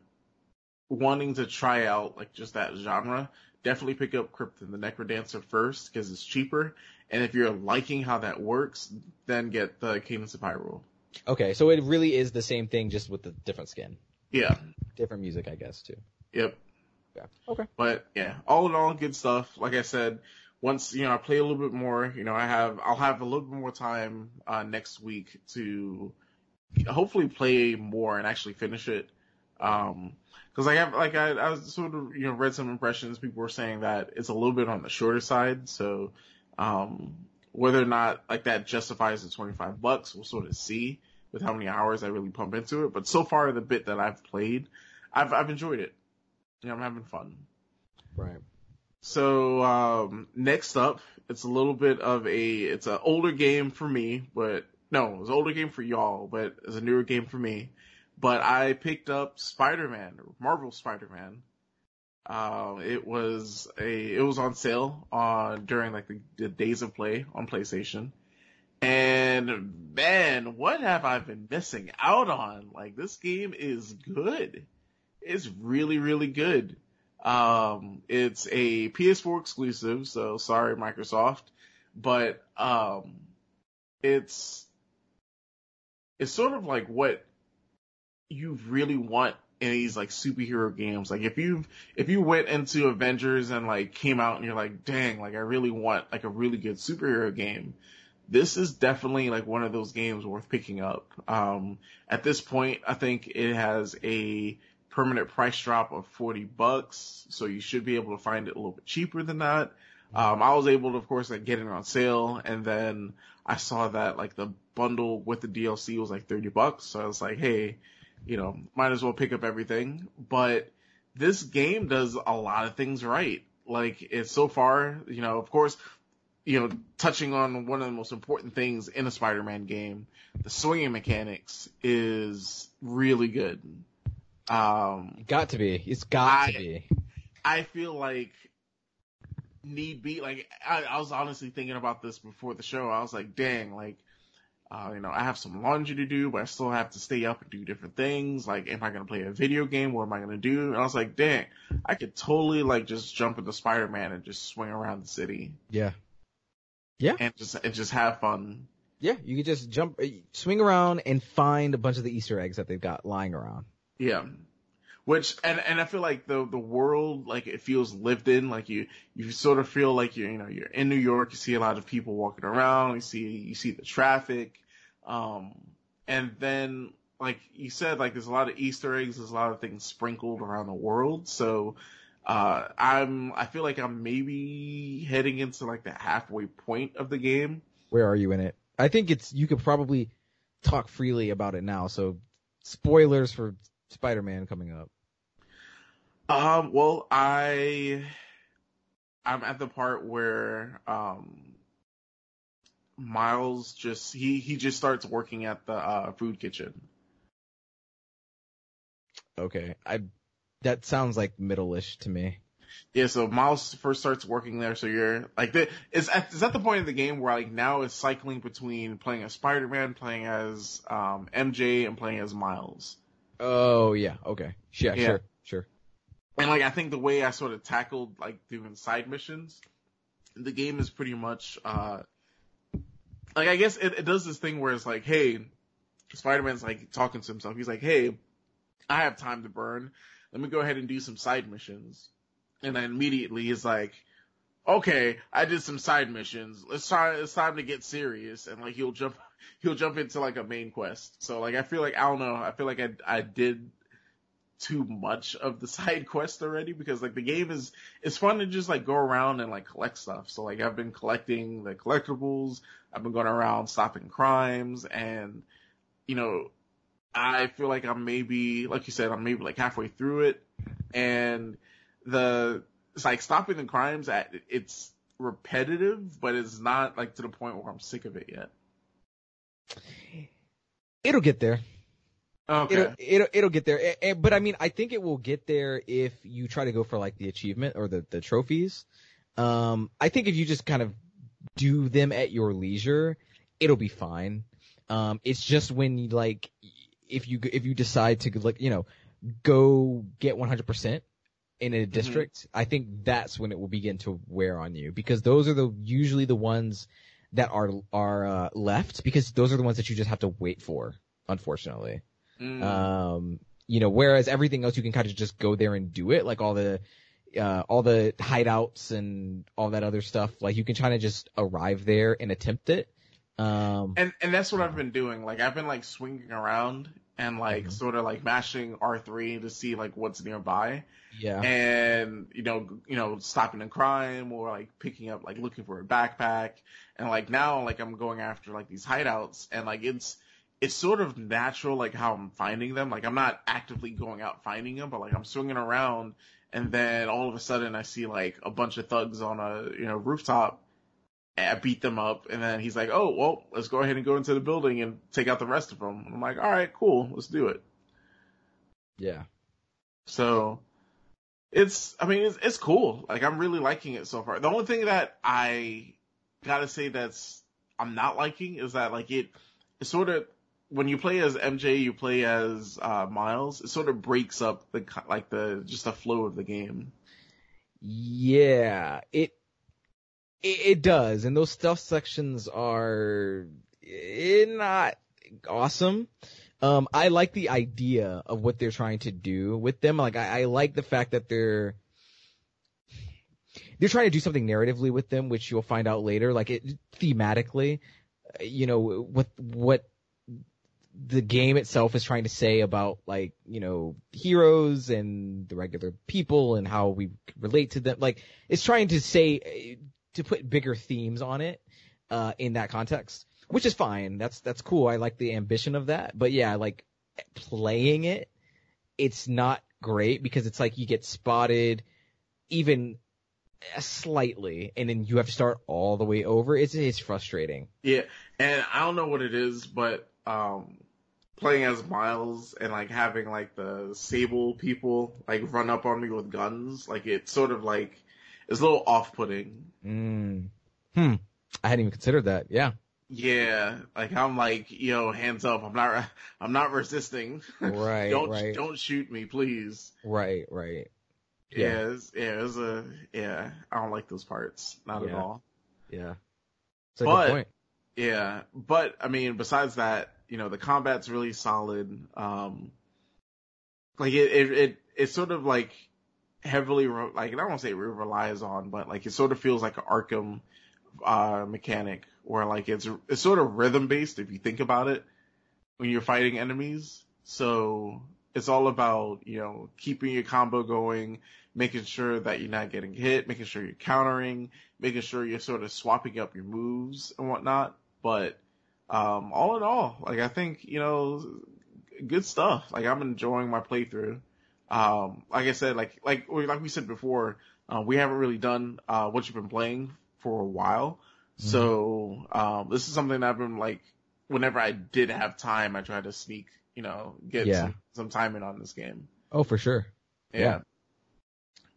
wanting to try out like just that genre, definitely pick up Crypt of the Necrodancer first because it's cheaper. And if you're liking how that works, then get the Cadence of Hyrule. Okay, so it really is the same thing, just with the different skin, Yeah. different music, I guess too. Yep. Yeah. Okay. But yeah, all in all, good stuff. Like I said, once you know I play a little bit more, you know I have I'll have a little bit more time uh, next week to hopefully play more and actually finish it. Um, because I have like I, I sort of you know read some impressions. People were saying that it's a little bit on the shorter side. So um, whether or not like that justifies the twenty five bucks, we'll sort of see with how many hours I really pump into it. But so far, the bit that I've played, I've I've enjoyed it. Yeah, I'm having fun. Right. So um, next up, it's a little bit of a it's an older game for me, but no, it's an older game for y'all, but it's a newer game for me. But I picked up Spider-Man, Marvel Spider-Man, Um, it was a, it was on sale on during like the, the days of play on PlayStation. And man, what have I been missing out on? Like this game is good. It's really, really good. Um, it's a PS4 exclusive, so sorry Microsoft, but, um, it's, it's sort of like what you really want in these like superhero games. Like if you if you went into Avengers and like came out and you're like, dang, like I really want like a really good superhero game. This is definitely like one of those games worth picking up. Um, at this point, I think it has a permanent price drop of 40 bucks. So you should be able to find it a little bit cheaper than that. Um, I was able to, of course, like get it on sale and then I saw that like the bundle with the DLC was like 30 bucks. So I was like, hey, you know, might as well pick up everything. But this game does a lot of things right. Like it's so far, you know, of course, you know, touching on one of the most important things in a Spider-Man game, the swinging mechanics is really good. Um, got to be. It's got I, to be. I feel like need be like I, I was honestly thinking about this before the show. I was like, dang, like uh, you know, I have some laundry to do, but I still have to stay up and do different things. Like, am I going to play a video game? What am I going to do? And I was like, dang, I could totally like just jump into Spider-Man and just swing around the city. Yeah. Yeah. And just, and just have fun. Yeah. You could just jump, uh, swing around and find a bunch of the Easter eggs that they've got lying around. Yeah. Which, and, and I feel like the, the world, like it feels lived in, like you, you sort of feel like you're, you know, you're in New York, you see a lot of people walking around, you see, you see the traffic, um, and then, like you said, like there's a lot of Easter eggs, there's a lot of things sprinkled around the world. So, uh, I'm, I feel like I'm maybe heading into like the halfway point of the game. Where are you in it? I think it's, you could probably talk freely about it now. So spoilers for Spider-Man coming up. Um, well, I, I'm at the part where, um, Miles just he he just starts working at the uh, food kitchen. Okay, I that sounds like middle-ish to me. Yeah, so Miles first starts working there, so you're like, the, is at, is that the point of the game where like now it's cycling between playing as Spider-Man, playing as um, MJ, and playing as Miles. Oh yeah, okay, yeah, yeah, sure, sure. And like I think the way I sort of tackled like doing side missions, the game is pretty much uh like I guess it, it does this thing where it's like, hey, Spider-Man's like talking to himself. He's like, hey, I have time to burn. Let me go ahead and do some side missions. And then immediately he's like, okay, I did some side missions. Let's try, it's time to get serious. And like he'll jump, he'll jump into like a main quest. So like I feel like, I don't know, I feel like I, I did too much of the side quest already because like the game is it's fun to just like go around and like collect stuff. So like I've been collecting the collectibles, I've been going around stopping crimes and you know, I feel like I'm maybe like you said, I'm maybe like halfway through it and the it's like stopping the crimes at it's repetitive, but it's not like to the point where I'm sick of it yet. It'll get there. Okay. It'll, it'll, it'll get there. But I mean, I think it will get there if you try to go for like the achievement or the, the trophies. Um, I think if you just kind of do them at your leisure, it'll be fine. Um, it's just when you like, if you, if you decide to like, you know, go get 100% in a mm-hmm. district, mm-hmm. I think that's when it will begin to wear on you because those are the, usually the ones that are, are, uh, left because those are the ones that you just have to wait for, unfortunately. Mm. Um, you know, whereas everything else you can kind of just go there and do it, like all the, uh, all the hideouts and all that other stuff. Like you can kind of just arrive there and attempt it. Um, and, and that's what I've been doing. Like I've been like swinging around and like mm-hmm. sort of like mashing R3 to see like what's nearby. Yeah. And, you know, you know, stopping a crime or like picking up, like looking for a backpack. And like now, like I'm going after like these hideouts and like it's, it's sort of natural, like how I'm finding them. Like I'm not actively going out finding them, but like I'm swinging around, and then all of a sudden I see like a bunch of thugs on a you know rooftop. I beat them up, and then he's like, "Oh, well, let's go ahead and go into the building and take out the rest of them." I'm like, "All right, cool, let's do it." Yeah. So, It's, I mean, it's, it's cool. Like I'm really liking it so far. The only thing that I gotta say that's I'm not liking is that like it, it sort of when you play as MJ, you play as uh, Miles. It sort of breaks up the like the just the flow of the game. Yeah, it it, does, and those stealth sections are eh, not awesome. Um, I like the idea of what they're trying to do with them. Like, I, I like the fact that they're they're trying to do something narratively with them, which you'll find out later. Like, it thematically, you know, what what the game itself is trying to say about like you know heroes and the regular people and how we relate to them. Like, it's trying to say to put bigger themes on it uh, in that context which is fine. That's that's cool. I like the ambition of that. But yeah, like playing it, it's not great because it's like you get spotted even slightly and then you have to start all the way over. It's it's frustrating. Yeah, and I don't know what it is, but um playing as Miles and like having like the Sable people like run up on me with guns, like it's sort of like it's a little off-putting. Mm. Hmm. I hadn't even considered that. Yeah. Yeah, like I'm like, yo, hands up. I'm not, I'm not resisting. Right, don't, right. Don't shoot me, please. Right, right. Yeah, yeah, it's, yeah, it's a, yeah, I don't like those parts. Not yeah. at all. Yeah. but, yeah, but I mean, besides that, you know, the combat's really solid. Um, like it, it, it, it's sort of like heavily, like, I don't say it relies on, but like it sort of feels like an Arkham, uh, mechanic where like it's it's sort of rhythm based if you think about it when you're fighting enemies. So it's all about you know keeping your combo going, making sure that you're not getting hit, making sure you're countering, making sure you're sort of swapping up your moves and whatnot. But um, all in all, like I think you know good stuff. Like I'm enjoying my playthrough. Um, like I said, like like like we said before, uh, we haven't really done uh, what you've been playing for a while. Mm-hmm. So, um, this is something I've been like, whenever I did have time, I tried to sneak, you know, get yeah. some, some time in on this game. Oh, for sure. Yeah. yeah.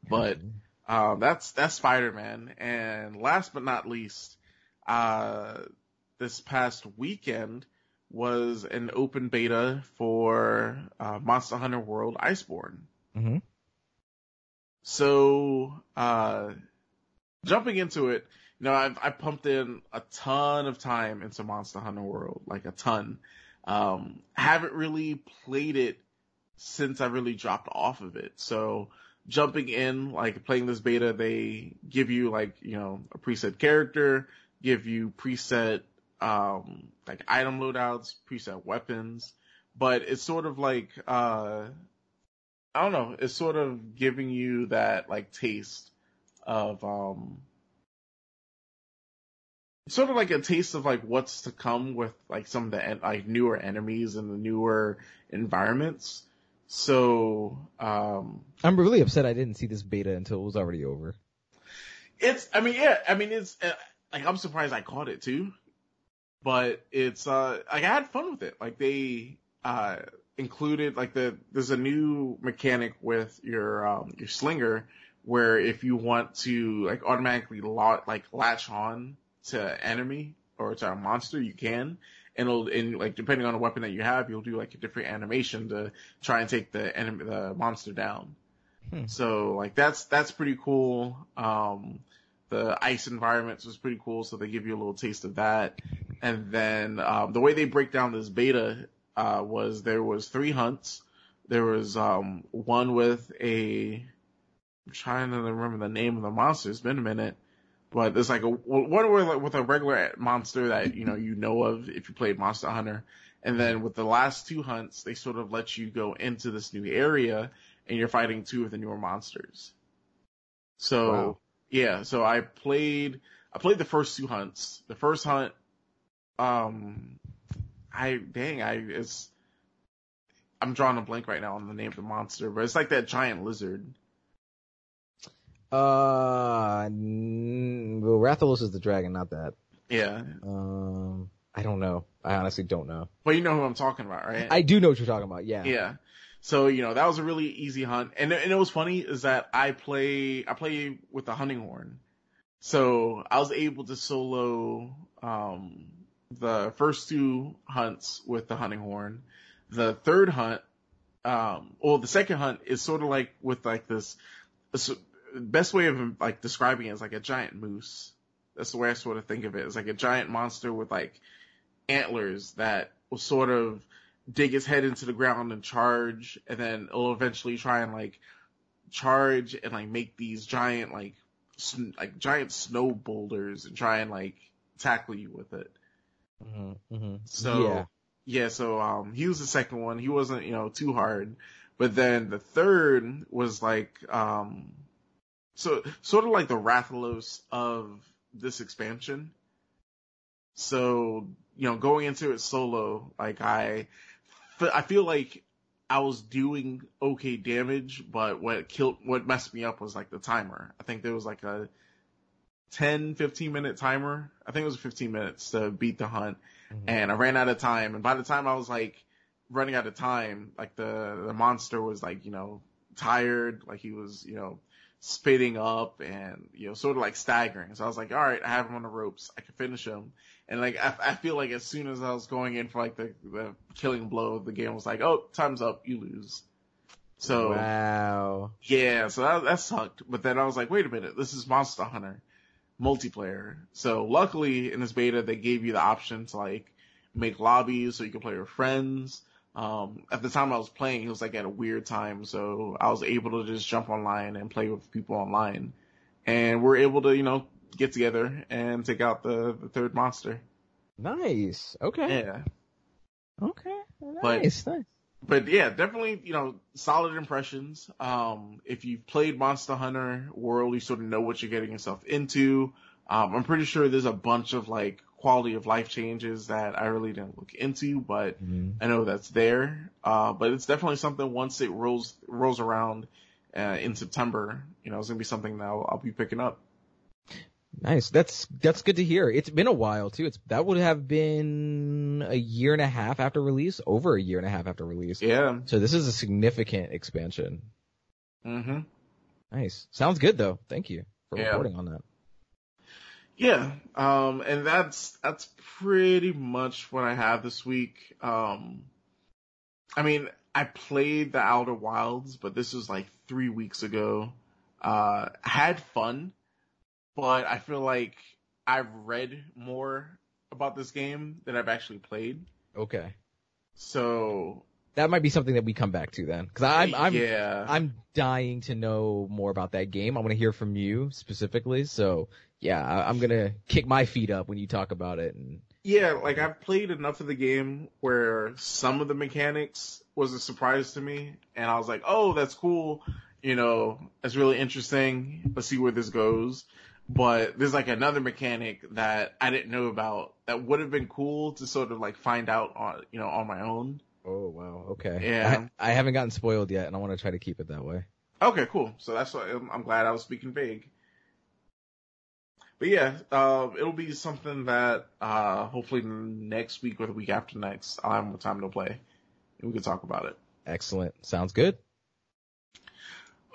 But, um, that's, that's Spider-Man. And last but not least, uh, this past weekend was an open beta for, uh, Monster Hunter World Iceborne. Mm-hmm. So, uh, jumping into it, you know, I've I pumped in a ton of time into Monster Hunter World, like a ton. Um, haven't really played it since I really dropped off of it. So jumping in, like playing this beta, they give you like, you know, a preset character, give you preset, um, like item loadouts, preset weapons, but it's sort of like, uh, I don't know, it's sort of giving you that like taste of, um, sort of like a taste of like what's to come with like some of the like newer enemies and the newer environments. So, um, I'm really upset I didn't see this beta until it was already over. It's, I mean, yeah, I mean, it's, uh, like, I'm surprised I caught it too, but it's, uh, like, I had fun with it. Like, they, uh, included, like, the, there's a new mechanic with your, um, your slinger where if you want to, like, automatically lot, like, latch on to enemy or to a monster, you can. And it'll, and like, depending on the weapon that you have, you'll do like a different animation to try and take the enemy, the monster down. Hmm. So like, that's, that's pretty cool. Um, the ice environments was pretty cool, so they give you a little taste of that. And then, um, the way they break down this beta, uh, was there was three hunts. There was, um, one with a, I'm trying to remember the name of the monster. It's been a minute but it's like a one with with a regular monster that you know you know of if you played Monster Hunter, and then with the last two hunts they sort of let you go into this new area and you're fighting two of the newer monsters. So wow. yeah, so I played I played the first two hunts. The first hunt, um, I dang I it's I'm drawing a blank right now on the name of the monster, but it's like that giant lizard. Uh, well, Rathalos is the dragon, not that. Yeah. Um, I don't know. I honestly don't know. But you know who I'm talking about, right? I do know what you're talking about. Yeah. Yeah. So, you know, that was a really easy hunt. And, and it was funny is that I play, I play with the hunting horn. So I was able to solo, um, the first two hunts with the hunting horn. The third hunt, um, well, the second hunt is sort of like with like this, this best way of like describing it is like a giant moose. That's the way I sort of think of it. It's like a giant monster with like antlers that will sort of dig its head into the ground and charge, and then it'll eventually try and like charge and like make these giant like sn- like giant snow boulders and try and like tackle you with it. Mm-hmm, mm-hmm. So yeah. yeah, so um he was the second one. He wasn't, you know, too hard. But then the third was like um so sort of like the Rathalos of this expansion. So, you know, going into it solo, like I I feel like I was doing okay damage, but what killed what messed me up was like the timer. I think there was like a 10, 15 minute timer. I think it was 15 minutes to beat the hunt. Mm-hmm. And I ran out of time. And by the time I was like running out of time, like the, the monster was like, you know, tired. Like he was, you know, spitting up and, you know, sort of like staggering. So I was like, all right, I have him on the ropes. I can finish him. And like, I, I feel like as soon as I was going in for like the, the killing blow, the game was like, oh, time's up. You lose. So wow. yeah, so that, that sucked. But then I was like, wait a minute, this is Monster Hunter multiplayer. So luckily in this beta, they gave you the option to like make lobbies so you can play with friends. Um, at the time I was playing, it was like at a weird time, so I was able to just jump online and play with people online. And we're able to, you know, get together and take out the, the third monster. Nice. Okay. Yeah. Okay. But- Nice. But yeah, definitely, you know, solid impressions. Um, if you've played Monster Hunter World, you sort of know what you're getting yourself into. Um, I'm pretty sure there's a bunch of like quality of life changes that I really didn't look into, but Mhm. I know that's there. Uh, but it's definitely something once it rolls, rolls around, uh, in September, you know, it's gonna be something that I'll, I'll be picking up. Nice. That's that's good to hear. It's been a while too. It's that would have been a year and a half after release, over a year and a half after release. Yeah. So this is a significant expansion. hmm Nice. Sounds good though. Thank you for Yeah. reporting on that. Yeah, um, and that's that's pretty much what I have this week. Um, I mean, I played the Outer Wilds, but this was like three weeks ago. Uh, had fun, but I feel like I've read more about this game than I've actually played. Okay. So That might be something that we come back to then, because I'm I'm yeah, I'm dying to know more about that game. I want to hear from you specifically. So yeah, I, I'm gonna kick my feet up when you talk about it. And Yeah, like I've played enough of the game where some of the mechanics was a surprise to me, and I was like, "Oh, that's cool," you know, that's really interesting. Let's see where this goes. But there's like another mechanic that I didn't know about that would have been cool to sort of like find out on, you know, on my own. oh wow, okay. Yeah. I, I haven't gotten spoiled yet, and I want to try to keep it that way. Okay, cool. So that's why I'm, I'm glad I was speaking vague. But yeah, uh, it'll be something that uh, hopefully next week or the week after next, I'll have more time to play, and we can talk about it. Excellent. Sounds good.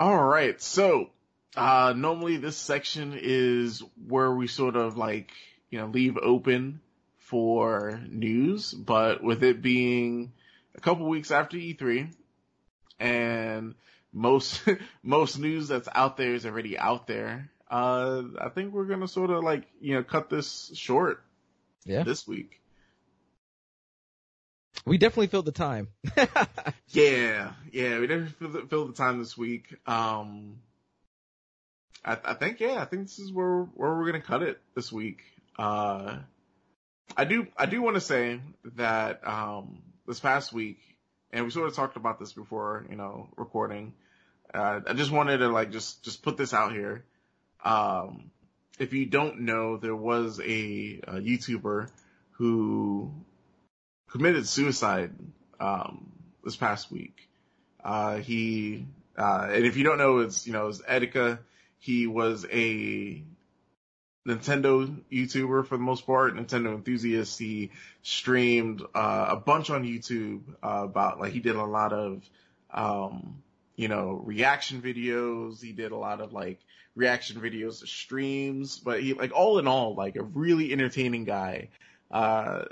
All right, so uh, normally this section is where we sort of like you know leave open for news, but with it being a couple weeks after E3, and most most news that's out there is already out there. Uh, I think we're gonna sort of like you know cut this short Yeah. this week. We definitely filled the time. Yeah, yeah, we didn't fill the, fill the time this week. Um, I, I think, yeah, I think this is where where we're gonna cut it this week. Uh, I do I do want to say that um this past week, and we sort of talked about this before, you know, recording. Uh, I just wanted to like just just put this out here. Um, if you don't know, there was a, a YouTuber who committed suicide um, this past week. Uh, he, uh, and if you don't know, it's, you know, it's Etika. He was a Nintendo YouTuber for the most part, Nintendo enthusiast. He streamed, uh, a bunch on YouTube, uh, about, like, he did a lot of, um, you know, reaction videos. He did a lot of like reaction videos to streams, but he like all in all, like a really entertaining guy. Uh,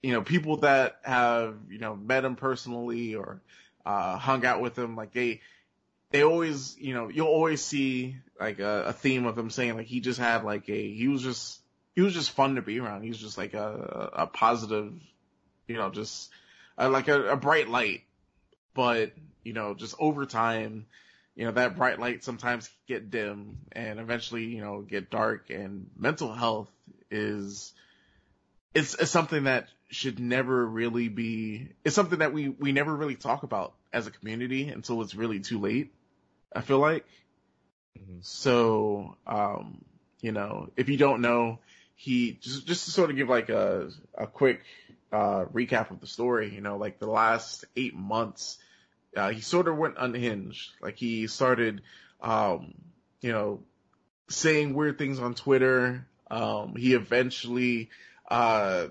you know, people that have, you know, met him personally or, uh, hung out with him, like they, they always, you know, you'll always see like a, a theme of him saying like he just had like a, he was just, he was just fun to be around. He was just like a, a positive, you know, just like a, a bright light. But, you know, just over time, you know, that bright light sometimes get dim and eventually, you know, get dark and mental health is, it's, it's something that should never really be, it's something that we, we never really talk about as a community until it's really too late. I feel like. Mm-hmm. So, um, you know, if you don't know, he just just to sort of give like a a quick uh, recap of the story. You know, like the last eight months, uh, he sort of went unhinged. Like he started, um, you know, saying weird things on Twitter. Um, he eventually, uh,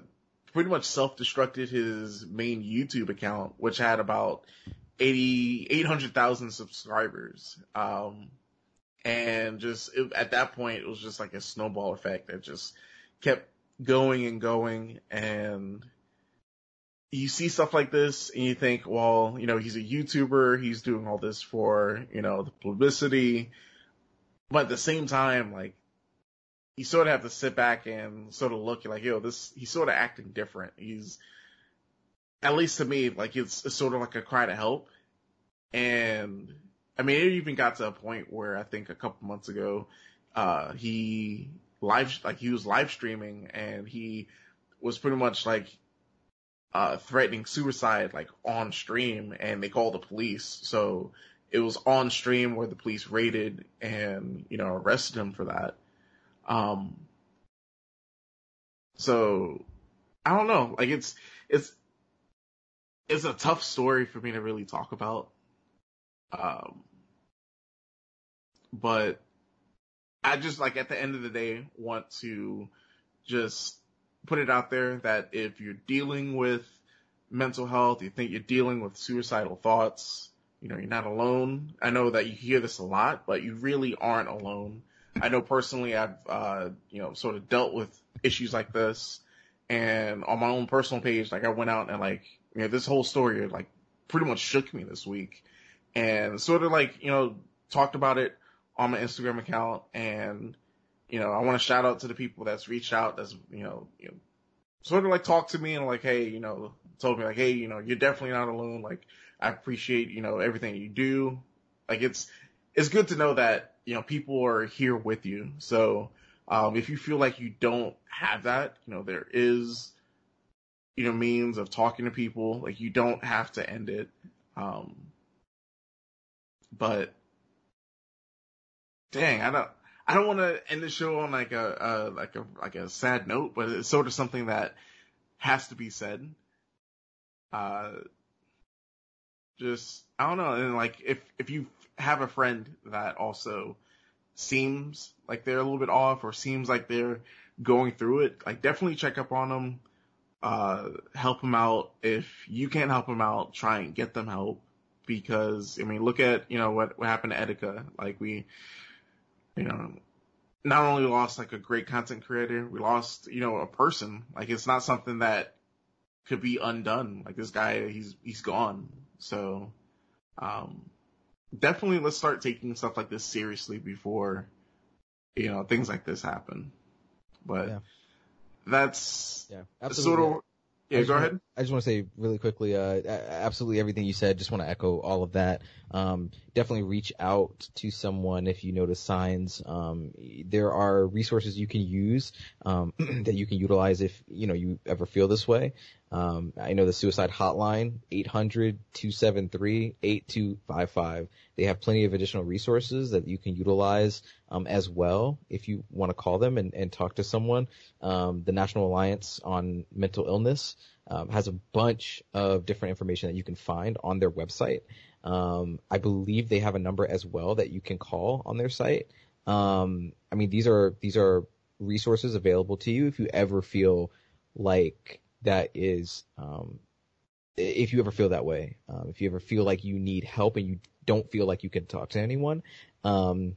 pretty much self-destructed his main YouTube account, which had about 80, 800,000 subscribers. Um, and just it, at that point, it was just like a snowball effect that just kept going and going and you see stuff like this and you think, well, you know, he's a YouTuber, he's doing all this for, you know, the publicity. But at the same time, like, you sort of have to sit back and sort of look like, yo, this, he's sort of acting different. He's, at least to me, like, it's, sort of like a cry to help. And, I mean, it even got to a point where I think a couple months ago, uh, he live like he was live streaming and he was pretty much like uh threatening suicide like on stream and they called the police. So it was on stream where the police raided and, you know, arrested him for that. Um so I don't know. Like it's it's it's a tough story for me to really talk about. Um but I just like at the end of the day want to just put it out there that if you're dealing with mental health, you think you're dealing with suicidal thoughts, you know, you're not alone. I know that you hear this a lot, but you really aren't alone. I know personally I've, uh, you know, sort of dealt with issues like this and on my own personal page, like I went out and like, you know, this whole story like pretty much shook me this week and sort of like, you know, talked about it on my Instagram account and, you know, I want to shout out to the people that's reached out, that's, you know, you know, sort of like talk to me and like, hey, you know, told me like, hey, you know, you're definitely not alone. Like, I appreciate, you know, everything you do. Like, it's, it's good to know that, you know, people are here with you. So, um, if you feel like you don't have that, you know, there is, you know, means of talking to people. Like, you don't have to end it. Um, but dang, I don't, I don't want to end the show on like a, a, like a, like a sad note, but it's sort of something that has to be said. Uh, just, I don't know. And like, if, if you have a friend that also seems like they're a little bit off or seems like they're going through it, like definitely check up on them. Uh, help them out. If you can't help them out, try and get them help because, I mean, look at, you know, what, what happened to Etika. Like we, you know, not only lost like a great content creator, we lost, you know, a person. Like it's not something that could be undone. Like this guy, he's, he's gone. So, um, definitely let's start taking stuff like this seriously before, you know, things like this happen. But yeah. That's yeah, absolutely. sort of yeah, go wanna, ahead. I just want to say really quickly, uh, absolutely everything you said. Just want to echo all of that. Um, definitely reach out to someone if you notice signs. Um, there are resources you can use um, that you can utilize if you know you ever feel this way. Um, I know the suicide hotline, 800-273-8255. They have plenty of additional resources that you can utilize, um, as well if you want to call them and, and talk to someone. Um, the National Alliance on Mental Illness, um, has a bunch of different information that you can find on their website. Um, I believe they have a number as well that you can call on their site. Um, I mean, these are, these are resources available to you if you ever feel like that is um, if you ever feel that way, um, if you ever feel like you need help and you don't feel like you can talk to anyone, um,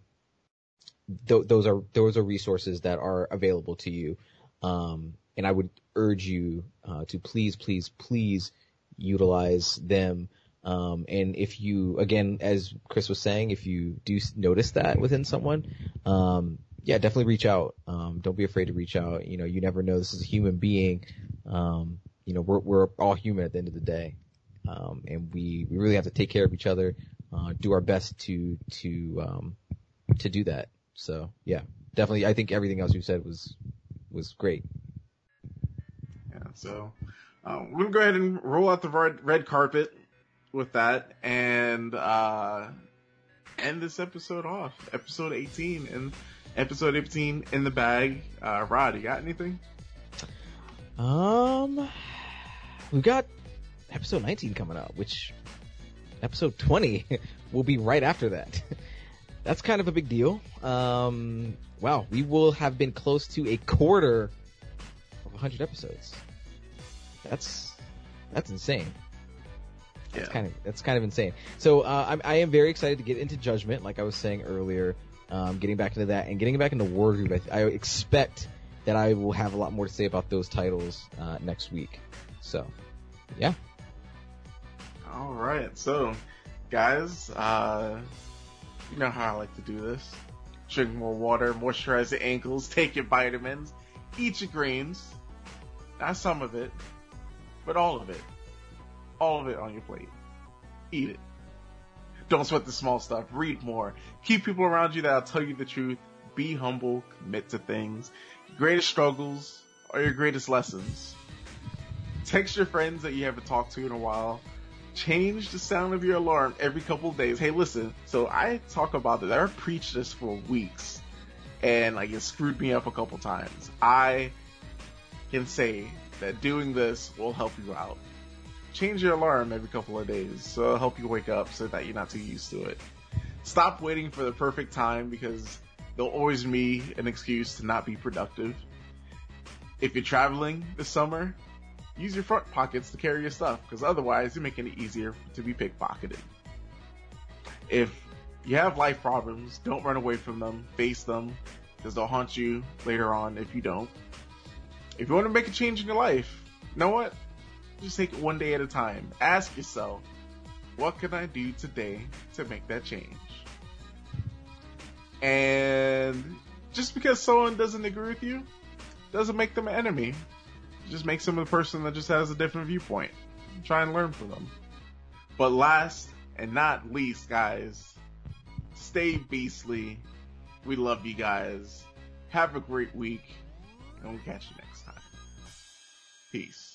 th- those are those are resources that are available to you. Um, and I would urge you uh, to please, please, please utilize them. Um, and if you, again, as Chris was saying, if you do notice that within someone, um, yeah, definitely reach out. Um, don't be afraid to reach out. You know, you never know. This is a human being. Um, you know, we're, we're all human at the end of the day. Um, and we, we really have to take care of each other, uh, do our best to, to, um, to do that. So yeah, definitely. I think everything else you said was, was great. Yeah. So, um, we're gonna go ahead and roll out the red, red carpet with that and, uh, end this episode off. Episode 18 and episode 18 in the bag. Uh, Rod, you got anything? Um, we've got episode 19 coming up, which episode 20 will be right after that. That's kind of a big deal. Um, wow, we will have been close to a quarter of 100 episodes. That's that's insane. That's Yeah. kind of that's kind of insane. So uh, I'm, I am very excited to get into Judgment, like I was saying earlier. Um, getting back into that and getting back into Wargroove, I, I expect that I will have a lot more to say about those titles uh, next week. So, yeah. All right. So, guys, uh, you know how I like to do this. Drink more water, moisturize your ankles, take your vitamins, eat your greens. Not some of it, but all of it. All of it on your plate. Eat it. Don't sweat the small stuff. Read more. Keep people around you that'll tell you the truth. Be humble. Commit to things. Your greatest struggles are your greatest lessons. Text your friends that you haven't talked to in a while. Change the sound of your alarm every couple of days. Hey, listen. So I talk about this. I preached this for weeks, and like it screwed me up a couple times. I can say that doing this will help you out. Change your alarm every couple of days so it'll help you wake up so that you're not too used to it. Stop waiting for the perfect time because there'll always be an excuse to not be productive. If you're traveling this summer, use your front pockets to carry your stuff because otherwise you're making it easier to be pickpocketed. If you have life problems, don't run away from them, face them because they'll haunt you later on if you don't. If you want to make a change in your life, you know what? Just take it one day at a time. Ask yourself, what can I do today to make that change? And just because someone doesn't agree with you, doesn't make them an enemy. It just makes them a person that just has a different viewpoint. Try and learn from them. But last and not least, guys, stay beastly. We love you guys. Have a great week, and we'll catch you next time. Peace.